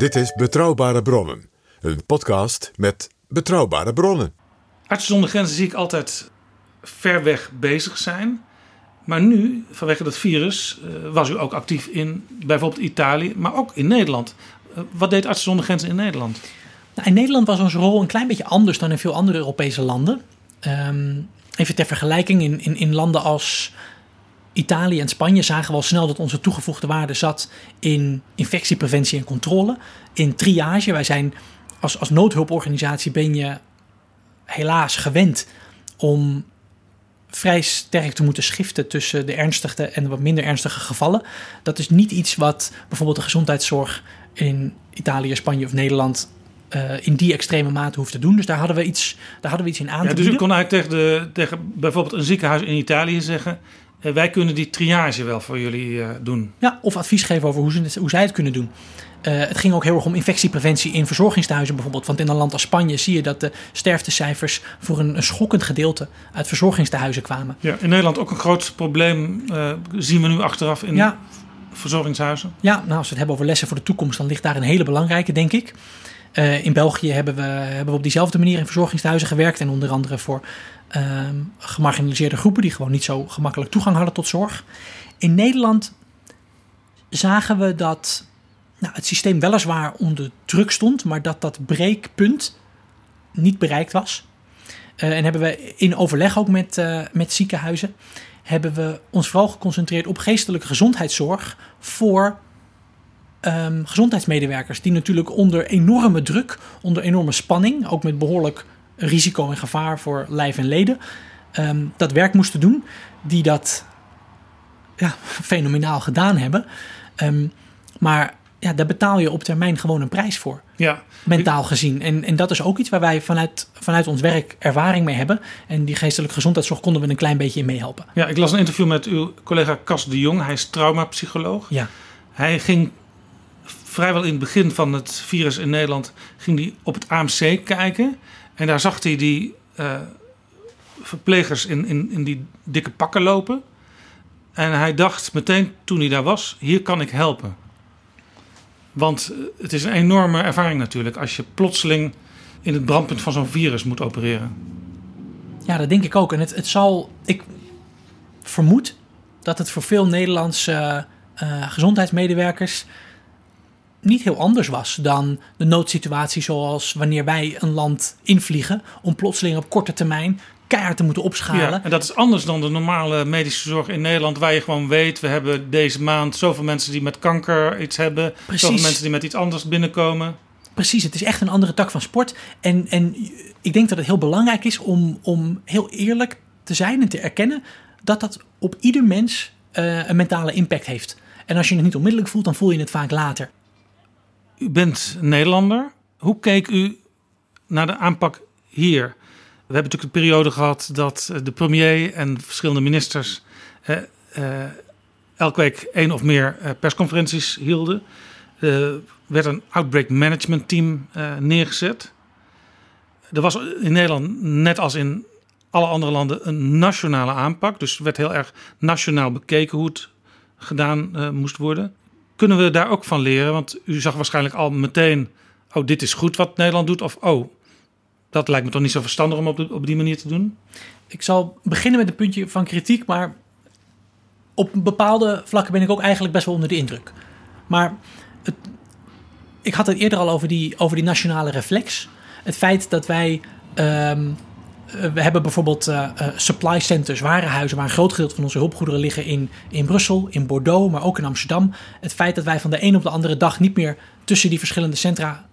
Speaker 2: Dit is Betrouwbare Bronnen, een podcast met betrouwbare bronnen.
Speaker 3: Artsen zonder grenzen zie ik altijd ver weg bezig zijn. Maar nu, vanwege dat virus, uh, was u ook actief in bijvoorbeeld Italië, maar ook in Nederland. Uh, wat deed Artsen zonder grenzen in Nederland?
Speaker 1: Nou, in Nederland was onze rol een klein beetje anders dan in veel andere Europese landen. Um, even ter vergelijking, in, in, in landen als Italië en Spanje zagen we al snel dat onze toegevoegde waarde zat in infectiepreventie en controle, in triage. Wij zijn als, als noodhulporganisatie ben je helaas gewend om vrij sterk te moeten schiften tussen de ernstigste en de wat minder ernstige gevallen. Dat is niet iets wat bijvoorbeeld de gezondheidszorg in Italië, Spanje of Nederland uh, in die extreme mate hoeft te doen. Dus daar hadden we iets, daar hadden we iets in aan
Speaker 3: Ja,
Speaker 1: te
Speaker 3: dus u
Speaker 1: bieden.
Speaker 3: kon eigenlijk tegen, de, tegen bijvoorbeeld een ziekenhuis in Italië zeggen: eh, wij kunnen die triage wel voor jullie eh, doen.
Speaker 1: Ja, of advies geven over hoe, ze hoe zij het kunnen doen. Uh, het ging ook heel erg om infectiepreventie in verzorgingstehuizen bijvoorbeeld. Want in een land als Spanje zie je dat de sterftecijfers voor een, een schokkend gedeelte uit verzorgingstehuizen kwamen.
Speaker 3: Ja, in Nederland ook een groot probleem uh, zien we nu achteraf in
Speaker 1: Ja.
Speaker 3: verzorgingshuizen.
Speaker 1: Ja, nou, als we het hebben over lessen voor de toekomst, dan ligt daar een hele belangrijke, denk ik. Uh, in België hebben we, hebben we op diezelfde manier in verzorgingstehuizen gewerkt. En onder andere voor uh, gemarginaliseerde groepen die gewoon niet zo gemakkelijk toegang hadden tot zorg. In Nederland zagen we dat nou, het systeem weliswaar onder druk stond, maar dat dat breekpunt niet bereikt was. Uh, en hebben we in overleg ook met, uh, met ziekenhuizen, hebben we ons vooral geconcentreerd op geestelijke gezondheidszorg voor um, gezondheidsmedewerkers. Die natuurlijk onder enorme druk, onder enorme spanning, ook met behoorlijk risico en gevaar voor lijf en leden, um, dat werk moesten doen. Die dat ja, fenomenaal gedaan hebben. Um, maar ja, daar betaal je op termijn gewoon een prijs voor.
Speaker 3: Ja.
Speaker 1: Mentaal gezien. En, en dat is ook iets waar wij vanuit, vanuit ons werk ervaring mee hebben. En die geestelijke gezondheidszorg konden we een klein beetje in meehelpen.
Speaker 3: Ja, ik las een interview met uw collega Cas de Jong. Hij is traumapsycholoog.
Speaker 1: Ja.
Speaker 3: Hij ging vrijwel in het begin van het virus in Nederland ging hij op het AMC kijken. En daar zag hij die eh, verplegers in, in, in die dikke pakken lopen. En hij dacht meteen toen hij daar was: hier kan ik helpen. Want eh, het is een enorme ervaring natuurlijk als je plotseling in het brandpunt van zo'n virus moet opereren.
Speaker 1: Ja, dat denk ik ook. En het, het zal, ik vermoed dat het voor veel Nederlandse uh, gezondheidsmedewerkers niet heel anders was dan de noodsituatie zoals wanneer wij een land invliegen om plotseling op korte termijn keihard te moeten opschalen.
Speaker 3: Ja, en dat is anders dan de normale medische zorg in Nederland, waar je gewoon weet: we hebben deze maand zoveel mensen die met kanker iets hebben, Precies. zoveel mensen die met iets anders binnenkomen.
Speaker 1: Precies, het is echt een andere tak van sport. En, en ik denk dat het heel belangrijk is om, om heel eerlijk te zijn en te erkennen dat dat op ieder mens uh, een mentale impact heeft. En als je het niet onmiddellijk voelt, dan voel je het vaak later.
Speaker 3: U bent Nederlander. Hoe keek u naar de aanpak hier? We hebben natuurlijk een periode gehad dat de premier en verschillende ministers eh, eh, elke week één of meer eh, persconferenties hielden. Er werd een outbreak management team eh, neergezet. Er was in Nederland, net als in alle andere landen, een nationale aanpak. Dus werd heel erg nationaal bekeken hoe het gedaan moest worden. Kunnen we daar ook van leren? Want u zag waarschijnlijk al meteen: oh, dit is goed wat Nederland doet. Of oh, dat lijkt me toch niet zo verstandig om op, op die manier te doen?
Speaker 1: Ik zal beginnen met een puntje van kritiek, maar op bepaalde vlakken ben ik ook eigenlijk best wel onder de indruk. Maar het, ik had het eerder al over die, over die nationale reflex. Het feit dat wij um, eh, we hebben bijvoorbeeld uh, supply centers, warenhuizen, waar een groot gedeelte van onze hulpgoederen liggen in, in Brussel, in Bordeaux, maar ook in Amsterdam. Het feit dat wij van de een op de andere dag niet meer tussen die verschillende centra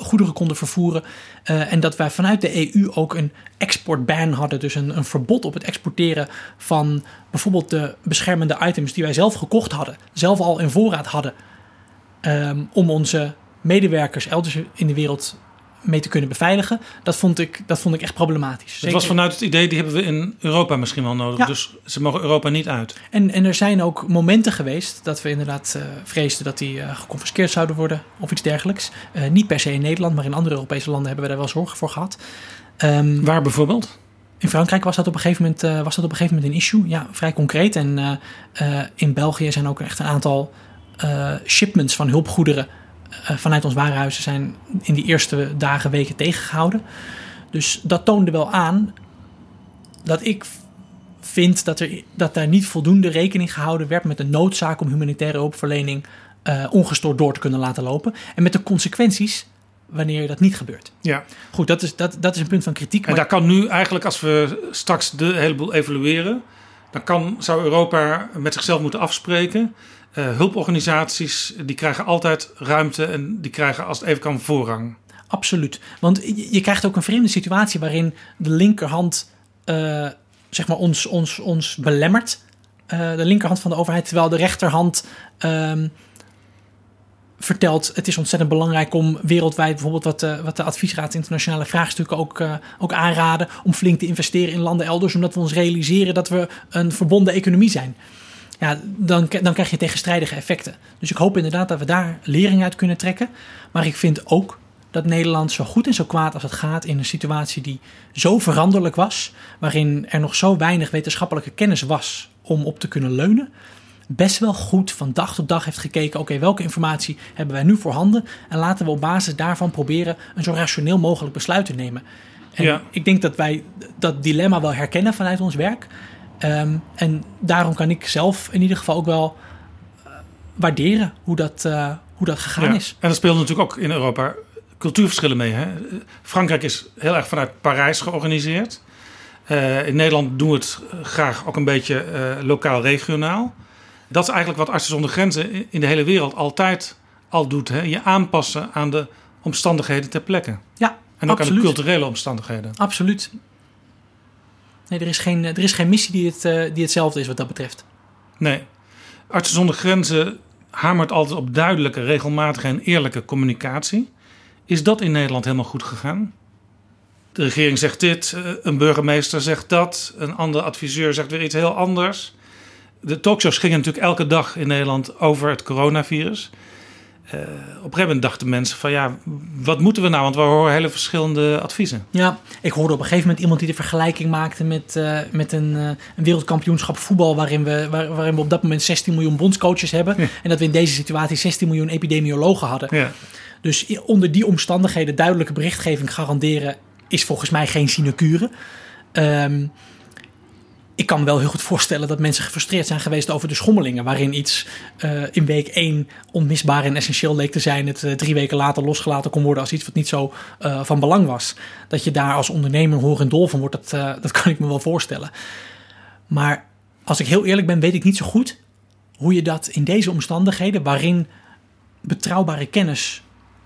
Speaker 1: goederen konden vervoeren. en dat wij vanuit de EU ook een exportban hadden, dus een, een verbod op het exporteren van bijvoorbeeld de beschermende items die wij zelf gekocht hadden, zelf al in voorraad hadden, um, om onze medewerkers elders in de wereld mee te kunnen beveiligen. Dat vond ik, dat vond ik echt problematisch.
Speaker 3: Het was vanuit het idee, die hebben we in Europa misschien wel nodig. Dus ze mogen Europa niet uit.
Speaker 1: En, en er zijn ook momenten geweest dat we inderdaad uh, vreesden dat die uh, geconfiskeerd zouden worden of iets dergelijks. Uh, niet per se in Nederland, maar in andere Europese landen hebben we daar wel zorgen voor gehad.
Speaker 3: Um, Waar bijvoorbeeld?
Speaker 1: In Frankrijk was dat op een gegeven moment, was dat op een gegeven moment een issue. Ja, vrij concreet. En in België zijn ook echt een aantal shipments van hulpgoederen vanuit ons warenhuizen zijn in die eerste dagen, weken tegengehouden. Dus dat toonde wel aan dat ik vind dat, er, dat daar niet voldoende rekening gehouden werd met de noodzaak om humanitaire hulpverlening uh, ongestoord door te kunnen laten lopen. En met de consequenties wanneer dat niet gebeurt.
Speaker 3: Ja.
Speaker 1: Goed, dat is, dat, dat is een punt van kritiek.
Speaker 3: En daar kan nu eigenlijk, als we straks de heleboel evalueren, dan kan, zou Europa met zichzelf moeten afspreken uh, hulporganisaties die krijgen altijd ruimte en die krijgen als het even kan voorrang.
Speaker 1: Absoluut. Want je, krijgt ook een vreemde situatie waarin de linkerhand uh, zeg maar ons, ons, ons belemmert. Uh, de linkerhand van de overheid, terwijl de rechterhand um, vertelt: het is ontzettend belangrijk om wereldwijd, bijvoorbeeld wat de, wat de adviesraad internationale vraagstukken ook, ook aanraden, om flink te investeren in landen elders, omdat we ons realiseren dat we een verbonden economie zijn ja, dan, dan krijg je tegenstrijdige effecten. Dus ik hoop inderdaad dat we daar lering uit kunnen trekken. Maar ik vind ook dat Nederland zo goed en zo kwaad als het gaat in een situatie die zo veranderlijk was, waarin er nog zo weinig wetenschappelijke kennis was om op te kunnen leunen, best wel goed van dag tot dag heeft gekeken: oké, welke informatie hebben wij nu voorhanden? En laten we op basis daarvan proberen een zo rationeel mogelijk besluit te nemen. En ja. ik denk dat wij dat dilemma wel herkennen vanuit ons werk. Um, en daarom kan ik zelf in ieder geval ook wel uh, waarderen hoe dat, uh, hoe dat gegaan ja. is.
Speaker 3: En dat speelt natuurlijk ook in Europa cultuurverschillen mee. Hè? Frankrijk is heel erg vanuit Parijs georganiseerd. Uh, in Nederland doen we het graag ook een beetje lokaal-regionaal. Dat is eigenlijk wat Artsen zonder Grenzen in de hele wereld altijd al doet. Hè? Je aanpassen aan de omstandigheden ter plekke.
Speaker 1: Ja,
Speaker 3: en ook absoluut. aan de culturele omstandigheden.
Speaker 1: Absoluut. Nee, er is geen, er is geen missie die, het, uh, die hetzelfde is wat dat betreft.
Speaker 3: Nee. Artsen zonder Grenzen hamert altijd op duidelijke, regelmatige en eerlijke communicatie. Is dat in Nederland helemaal goed gegaan? De regering zegt dit, eh, een burgemeester zegt dat, een andere adviseur zegt weer iets heel anders. De talkshows gingen natuurlijk elke dag in Nederland over het coronavirus. Op een gegeven moment dachten mensen van ja, wat moeten we nou? Want we horen hele verschillende adviezen.
Speaker 1: Ja, ik hoorde op een gegeven moment iemand die de vergelijking maakte met, uh, met een, uh, een wereldkampioenschap voetbal. Waarin we, waar, waarin we op dat moment 16 miljoen bondscoaches hebben. En dat we in deze situatie 16 miljoen epidemiologen hadden.
Speaker 3: Ja.
Speaker 1: Dus onder die omstandigheden duidelijke berichtgeving garanderen is volgens mij geen sinecure. Um, ik kan wel heel goed voorstellen dat mensen gefrustreerd zijn geweest over de schommelingen. Waarin iets uh, in week 1 onmisbaar en essentieel leek te zijn. Het uh, drie weken later losgelaten kon worden als iets wat niet zo uh, van belang was. Dat je daar als ondernemer hoor en dol van wordt, dat, dat kan ik me wel voorstellen. Maar als ik heel eerlijk ben, weet ik niet zo goed hoe je dat in deze omstandigheden, waarin betrouwbare kennis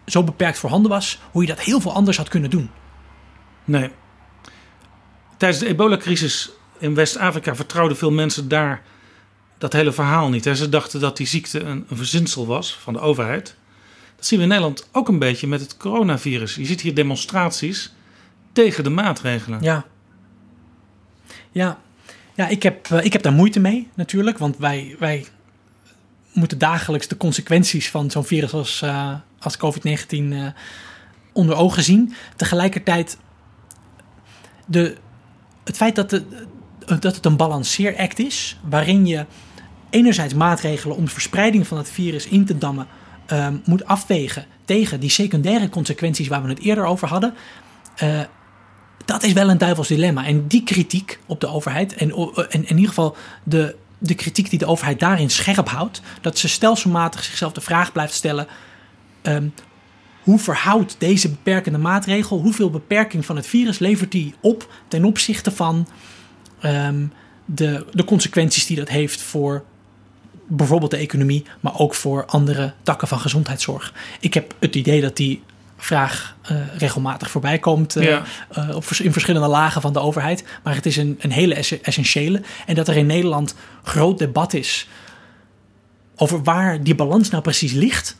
Speaker 1: zo beperkt voorhanden was, hoe je dat heel veel anders had kunnen doen.
Speaker 3: Nee. Tijdens de ebola-crisis in West-Afrika vertrouwden veel mensen daar dat hele verhaal niet. Ze dachten dat die ziekte een, een verzinsel was van de overheid. Dat zien we in Nederland ook een beetje met het coronavirus. Je ziet hier demonstraties tegen de maatregelen.
Speaker 1: Ja. Ja, ja ik, heb, ik heb daar moeite mee natuurlijk. Want wij, wij moeten dagelijks de consequenties van zo'n virus als, uh, als COVID-19 uh, onder ogen zien. Tegelijkertijd, de, het feit dat de, dat het een balanceeract is, waarin je enerzijds maatregelen om de verspreiding van het virus in te dammen uh, moet afwegen tegen die secundaire consequenties waar we het eerder over hadden. Uh, dat is wel een duivels dilemma. En die kritiek op de overheid, en, en in ieder geval de, de kritiek die de overheid daarin scherp houdt, dat ze stelselmatig zichzelf de vraag blijft stellen: um, hoe verhoudt deze beperkende maatregel, hoeveel beperking van het virus levert die op ten opzichte van um, de, de consequenties die dat heeft voor bijvoorbeeld de economie, maar ook voor andere takken van gezondheidszorg. Ik heb het idee dat die vraag uh, regelmatig voorbij komt uh, ja. uh, op, in verschillende lagen van de overheid. Maar het is een, een hele essentiële. En dat er in Nederland groot debat is over waar die balans nou precies ligt,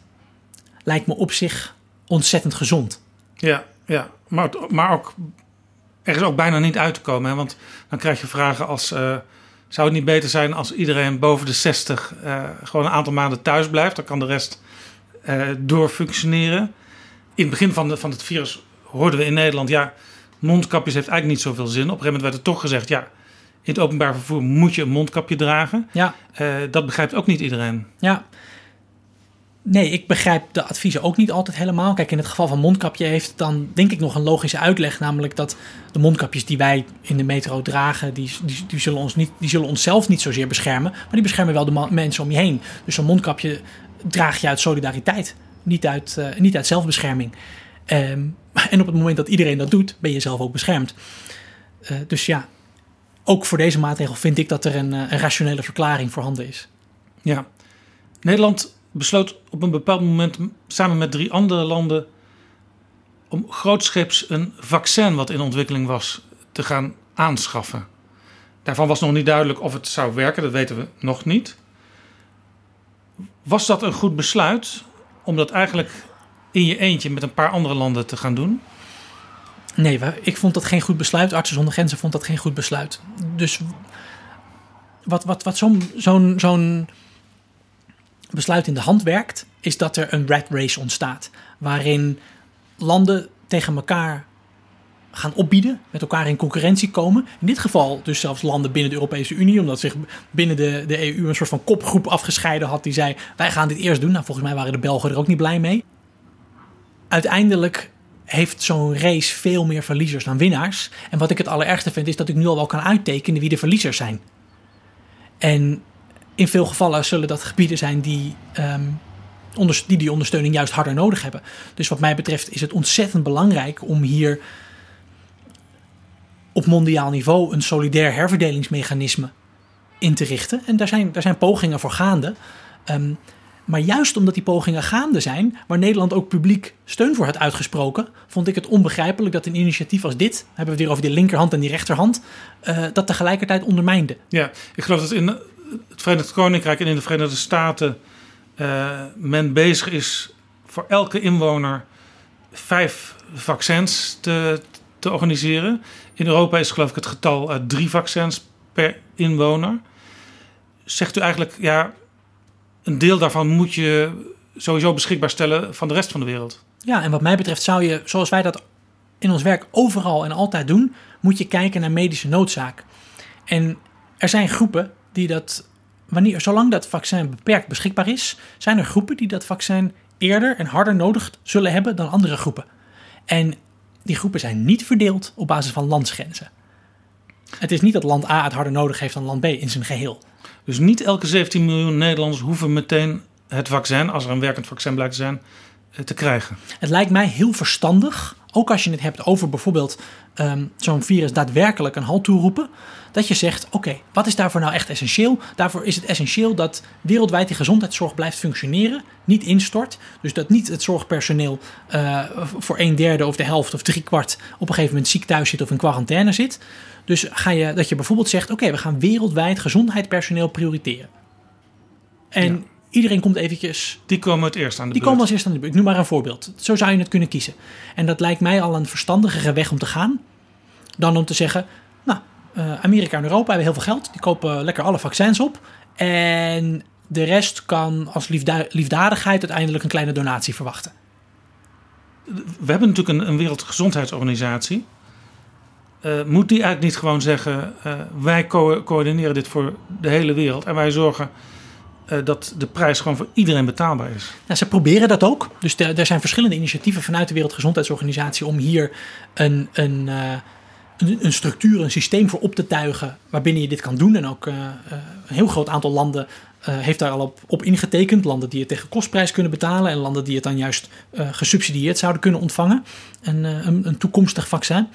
Speaker 1: lijkt me op zich ontzettend gezond.
Speaker 3: Ja, ja. Maar, maar ook er is ook bijna niet uit te komen. Hè? Want dan krijg je vragen als... Uh, zou het niet beter zijn als iedereen boven de 60 uh, gewoon een aantal maanden thuis blijft? Dan kan de rest uh, doorfunctioneren. In het begin van, de, van het virus hoorden we in Nederland... ja, mondkapjes heeft eigenlijk niet zoveel zin. Op een gegeven moment werd er toch gezegd... ja, in het openbaar vervoer moet je een mondkapje dragen.
Speaker 1: Ja.
Speaker 3: dat begrijpt ook niet iedereen.
Speaker 1: Ja, Nee, ik begrijp de adviezen ook niet altijd helemaal. Kijk, in het geval van mondkapje heeft dan denk ik nog een logische uitleg. Namelijk dat de mondkapjes die wij in de metro dragen, die, die, zullen, ons niet, die zullen onszelf niet zozeer beschermen. Maar die beschermen wel de mensen om je heen. Dus zo'n mondkapje draag je uit solidariteit, niet uit, uh, niet uit zelfbescherming. Um, en op het moment dat iedereen dat doet, ben je zelf ook beschermd. Uh, dus ja, ook voor deze maatregel vind ik dat er een, een rationele verklaring voorhanden is.
Speaker 3: Ja, Nederland besloot op een bepaald moment samen met drie andere landen om grootscheeps een vaccin wat in ontwikkeling was te gaan aanschaffen. Daarvan was nog niet duidelijk of het zou werken, dat weten we nog niet. Was dat een goed besluit om dat eigenlijk in je eentje met een paar andere landen te gaan doen?
Speaker 1: Nee, ik vond dat geen goed besluit. Artsen zonder Grenzen vond dat geen goed besluit. Dus wat, wat, wat zo'n zo'n zo'n besluit in de hand werkt, is dat er een rat race ontstaat. Waarin landen tegen elkaar gaan opbieden, met elkaar in concurrentie komen. In dit geval dus zelfs landen binnen de Europese Unie, omdat zich binnen de, de EU een soort van kopgroep afgescheiden had die zei: wij gaan dit eerst doen. Nou, volgens mij waren de Belgen er ook niet blij mee. Uiteindelijk heeft zo'n race veel meer verliezers dan winnaars. En wat ik het allerergste vind, is dat ik nu al wel kan uittekenen wie de verliezers zijn. En in veel gevallen zullen dat gebieden zijn die, um, die die ondersteuning juist harder nodig hebben. Dus wat mij betreft is het ontzettend belangrijk om hier op mondiaal niveau een solidair herverdelingsmechanisme in te richten. En daar zijn, daar zijn pogingen voor gaande. Um, maar juist omdat die pogingen gaande zijn, waar Nederland ook publiek steun voor had uitgesproken, vond ik het onbegrijpelijk dat een initiatief als dit, hebben we het weer over die linkerhand en die rechterhand, uh, dat tegelijkertijd ondermijnde.
Speaker 3: Ja, ik geloof dat in het Verenigd Koninkrijk en in de Verenigde Staten uh, men bezig is voor elke inwoner vijf vaccins te, te organiseren. In Europa is geloof ik het getal uh, drie vaccins per inwoner. Zegt u eigenlijk, ja, een deel daarvan moet je sowieso beschikbaar stellen van de rest van de wereld.
Speaker 1: Ja, en wat mij betreft zou je, zoals wij dat in ons werk overal en altijd doen, moet je kijken naar medische noodzaak. En er zijn groepen die dat, wanneer, zolang dat vaccin beperkt beschikbaar is, zijn er groepen die dat vaccin eerder en harder nodig zullen hebben dan andere groepen. En die groepen zijn niet verdeeld op basis van landsgrenzen. Het is niet dat land A het harder nodig heeft dan land B in zijn geheel.
Speaker 3: Dus niet elke 17 miljoen Nederlanders hoeven meteen het vaccin, als er een werkend vaccin blijkt te zijn, eh, te krijgen.
Speaker 1: Het lijkt mij heel verstandig, ook als je het hebt over bijvoorbeeld ehm, zo'n virus daadwerkelijk een halt toeroepen, dat je zegt: oké, wat is daarvoor nou echt essentieel? Daarvoor is het essentieel dat wereldwijd die gezondheidszorg blijft functioneren, niet instort. Dus dat niet het zorgpersoneel uh, voor een derde of de helft of drie kwart op een gegeven moment ziek thuis zit of in quarantaine zit. Dus ga je, dat je bijvoorbeeld zegt: oké, we gaan wereldwijd gezondheidspersoneel prioriteren. En. Iedereen komt eventjes
Speaker 3: Die komen het eerst aan de
Speaker 1: die
Speaker 3: beurt.
Speaker 1: komen als eerste aan de beurt. Ik noem maar een voorbeeld. Zo zou je het kunnen kiezen. En dat lijkt mij al een verstandigere weg om te gaan. Dan om te zeggen, nou, eh, Amerika en Europa hebben heel veel geld. Die kopen lekker alle vaccins op. En de rest kan als liefda- liefdadigheid uiteindelijk een kleine donatie verwachten.
Speaker 3: We hebben natuurlijk een, een Wereldgezondheidsorganisatie. Eh, moet die eigenlijk niet gewoon zeggen: eh, wij co- coördineren dit voor de hele wereld en wij zorgen dat de prijs gewoon voor iedereen betaalbaar is?
Speaker 1: Nou, ze proberen dat ook. Dus er er zijn verschillende initiatieven vanuit de Wereldgezondheidsorganisatie om hier een, een, eh, een, een structuur, een systeem voor op te tuigen waarbinnen je dit kan doen. En ook eh, eh, een heel groot aantal landen eh, heeft daar al op, op ingetekend. Landen die het tegen kostprijs kunnen betalen en landen die het dan juist eh, gesubsidieerd zouden kunnen ontvangen. Eh, een, een toekomstig vaccin.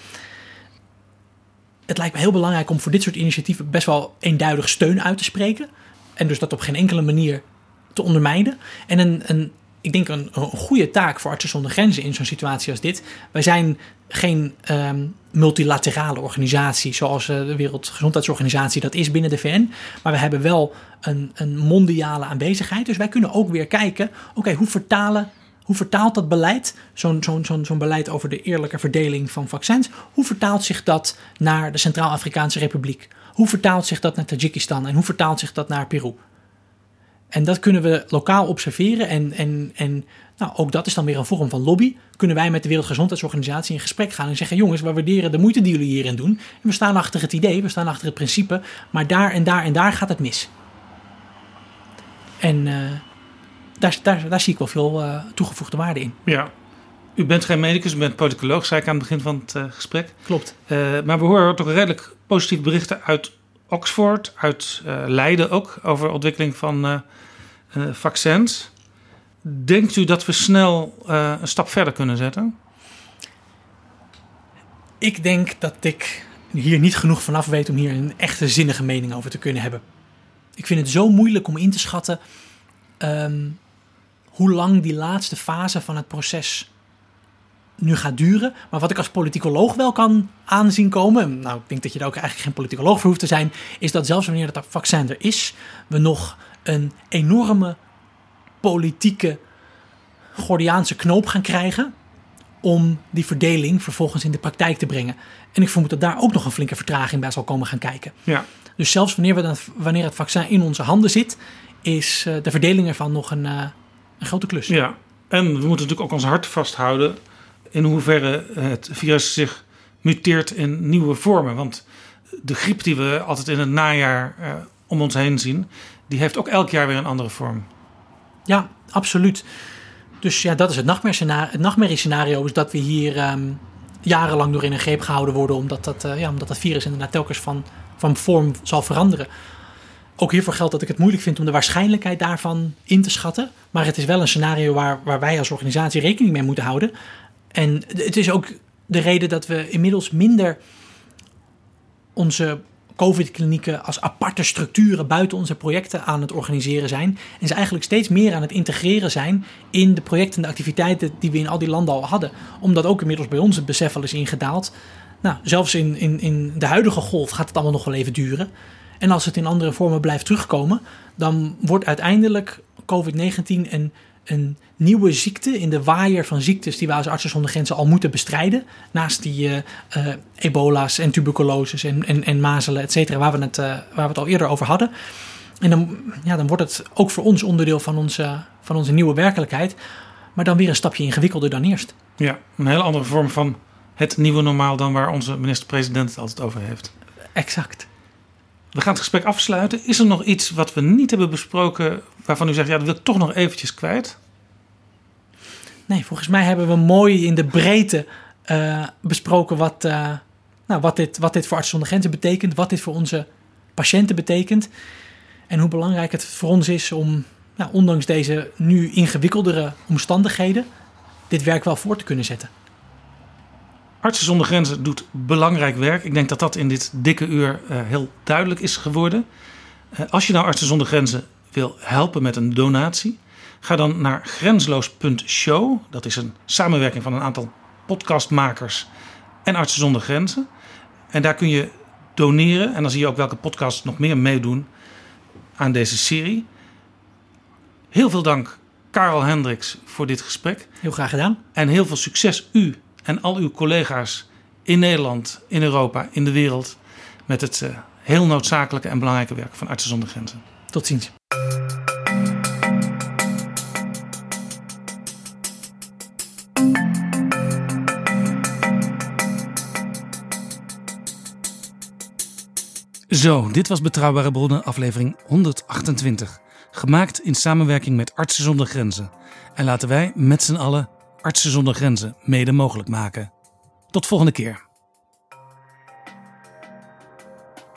Speaker 1: Het lijkt me heel belangrijk om voor dit soort initiatieven best wel eenduidig steun uit te spreken. En dus dat op geen enkele manier te ondermijnen. En een, een, ik denk een, een goede taak voor Artsen zonder Grenzen in zo'n situatie als dit. Wij zijn geen ehm, multilaterale organisatie zoals eh, de Wereldgezondheidsorganisatie dat is binnen de VN. Maar we hebben wel een, een mondiale aanwezigheid. Dus wij kunnen ook weer kijken, oké, hoe vertalen... Hoe vertaalt dat beleid, zo'n zo'n zo'n zo'n beleid over de eerlijke verdeling van vaccins, hoe vertaalt zich dat naar de Centraal-Afrikaanse Republiek? Hoe vertaalt zich dat naar Tajikistan en hoe vertaalt zich dat naar Peru? En dat kunnen we lokaal observeren. En, en, en nou, ook dat is dan weer een vorm van lobby. Kunnen wij met de Wereldgezondheidsorganisatie in gesprek gaan en zeggen: jongens, we waarderen de moeite die jullie hierin doen. En we staan achter het idee, we staan achter het principe. Maar daar en daar en daar gaat het mis. En eh, daar, daar, daar zie ik wel veel eh, toegevoegde waarde in.
Speaker 3: Ja. U bent geen medicus, u bent politicoloog, zei ik aan het begin van het eh, gesprek.
Speaker 1: Klopt.
Speaker 3: Eh, maar we horen toch redelijk positieve berichten uit Oxford, uit eh, Leiden ook, over ontwikkeling van vaccins. Denkt u dat we snel een stap verder kunnen zetten?
Speaker 1: Ik denk dat ik hier niet genoeg vanaf weet om hier een echte zinnige mening over te kunnen hebben. Ik vind het zo moeilijk om in te schatten ehm, hoe lang die laatste fase van het proces nu gaat duren. Maar wat ik als politicoloog wel kan aanzien komen, nou ik denk dat je daar ook eigenlijk geen politicoloog voor hoeft te zijn, is dat zelfs wanneer dat vaccin er is, we nog een enorme politieke Gordiaanse knoop gaan krijgen om die verdeling vervolgens in de praktijk te brengen. En ik vermoed dat daar ook nog een flinke vertraging bij zal komen gaan kijken.
Speaker 3: Ja.
Speaker 1: Dus zelfs wanneer, we dan, wanneer het vaccin in onze handen zit, is eh, de verdeling ervan nog een, eh, een grote klus.
Speaker 3: Ja, en we moeten natuurlijk ook ons hart vasthouden in hoeverre het virus zich muteert in nieuwe vormen. Want de griep die we altijd in het najaar eh, om ons heen zien, die heeft ook elk jaar weer een andere vorm.
Speaker 1: Ja, absoluut. Dus ja, dat is het nachtmerriescenario. Het nachtmerriescenario is dat we hier ehm, jarenlang door in een greep gehouden worden, omdat dat, eh, ja, omdat dat virus inderdaad telkens van, van vorm zal veranderen. Ook hiervoor geldt dat ik het moeilijk vind om de waarschijnlijkheid daarvan in te schatten. Maar het is wel een scenario waar, waar wij als organisatie rekening mee moeten houden. En het is ook de reden dat we inmiddels minder onze COVID-klinieken als aparte structuren buiten onze projecten aan het organiseren zijn. En ze eigenlijk steeds meer aan het integreren zijn in de projecten en de activiteiten die we in al die landen al hadden. Omdat ook inmiddels bij ons het besef al is ingedaald. Nou, zelfs in, in, in de huidige golf gaat het allemaal nog wel even duren. En als het in andere vormen blijft terugkomen, dan wordt uiteindelijk COVID-19 een, een nieuwe ziekte in de waaier van ziektes die we als artsen zonder grenzen al moeten bestrijden. Naast die eh, eh, ebola's en tuberculoses en, en, en mazelen, et cetera, waar, we het, eh, waar we het al eerder over hadden. En dan, ja, dan wordt het ook voor ons onderdeel van onze, van onze nieuwe werkelijkheid. Maar dan weer een stapje ingewikkelder dan eerst.
Speaker 3: Ja, een hele andere vorm van het nieuwe normaal dan waar onze minister-president het altijd over heeft.
Speaker 1: Exact.
Speaker 3: We gaan het gesprek afsluiten. Is er nog iets wat we niet hebben besproken waarvan u zegt, ja, dat wil ik toch nog eventjes kwijt?
Speaker 1: Nee, volgens mij hebben we mooi in de breedte uh, besproken wat, uh, nou, wat, dit, wat dit voor Artsen zonder Grenzen betekent, wat dit voor onze patiënten betekent en hoe belangrijk het voor ons is om, nou, ondanks deze nu ingewikkeldere omstandigheden, dit werk wel voor te kunnen zetten.
Speaker 3: Artsen zonder Grenzen doet belangrijk werk. Ik denk dat dat in dit dikke uur uh, heel duidelijk is geworden. Als je nou Artsen zonder Grenzen wil helpen met een donatie, ga dan naar grensloos.show. Dat is een samenwerking van een aantal podcastmakers en Artsen zonder Grenzen. En daar kun je doneren. En dan zie je ook welke podcasts nog meer meedoen aan deze serie. Heel veel dank, Karel Hendricks, voor dit gesprek.
Speaker 1: Heel graag gedaan.
Speaker 3: En heel veel succes u en al uw collega's in Nederland, in Europa, in de wereld met het uh, heel noodzakelijke en belangrijke werk van Artsen zonder Grenzen.
Speaker 1: Tot ziens.
Speaker 3: Zo, dit was Betrouwbare Bronnen, aflevering 128. Gemaakt in samenwerking met Artsen zonder Grenzen. En laten wij met z'n allen Artsen zonder Grenzen mede mogelijk maken. Tot volgende keer.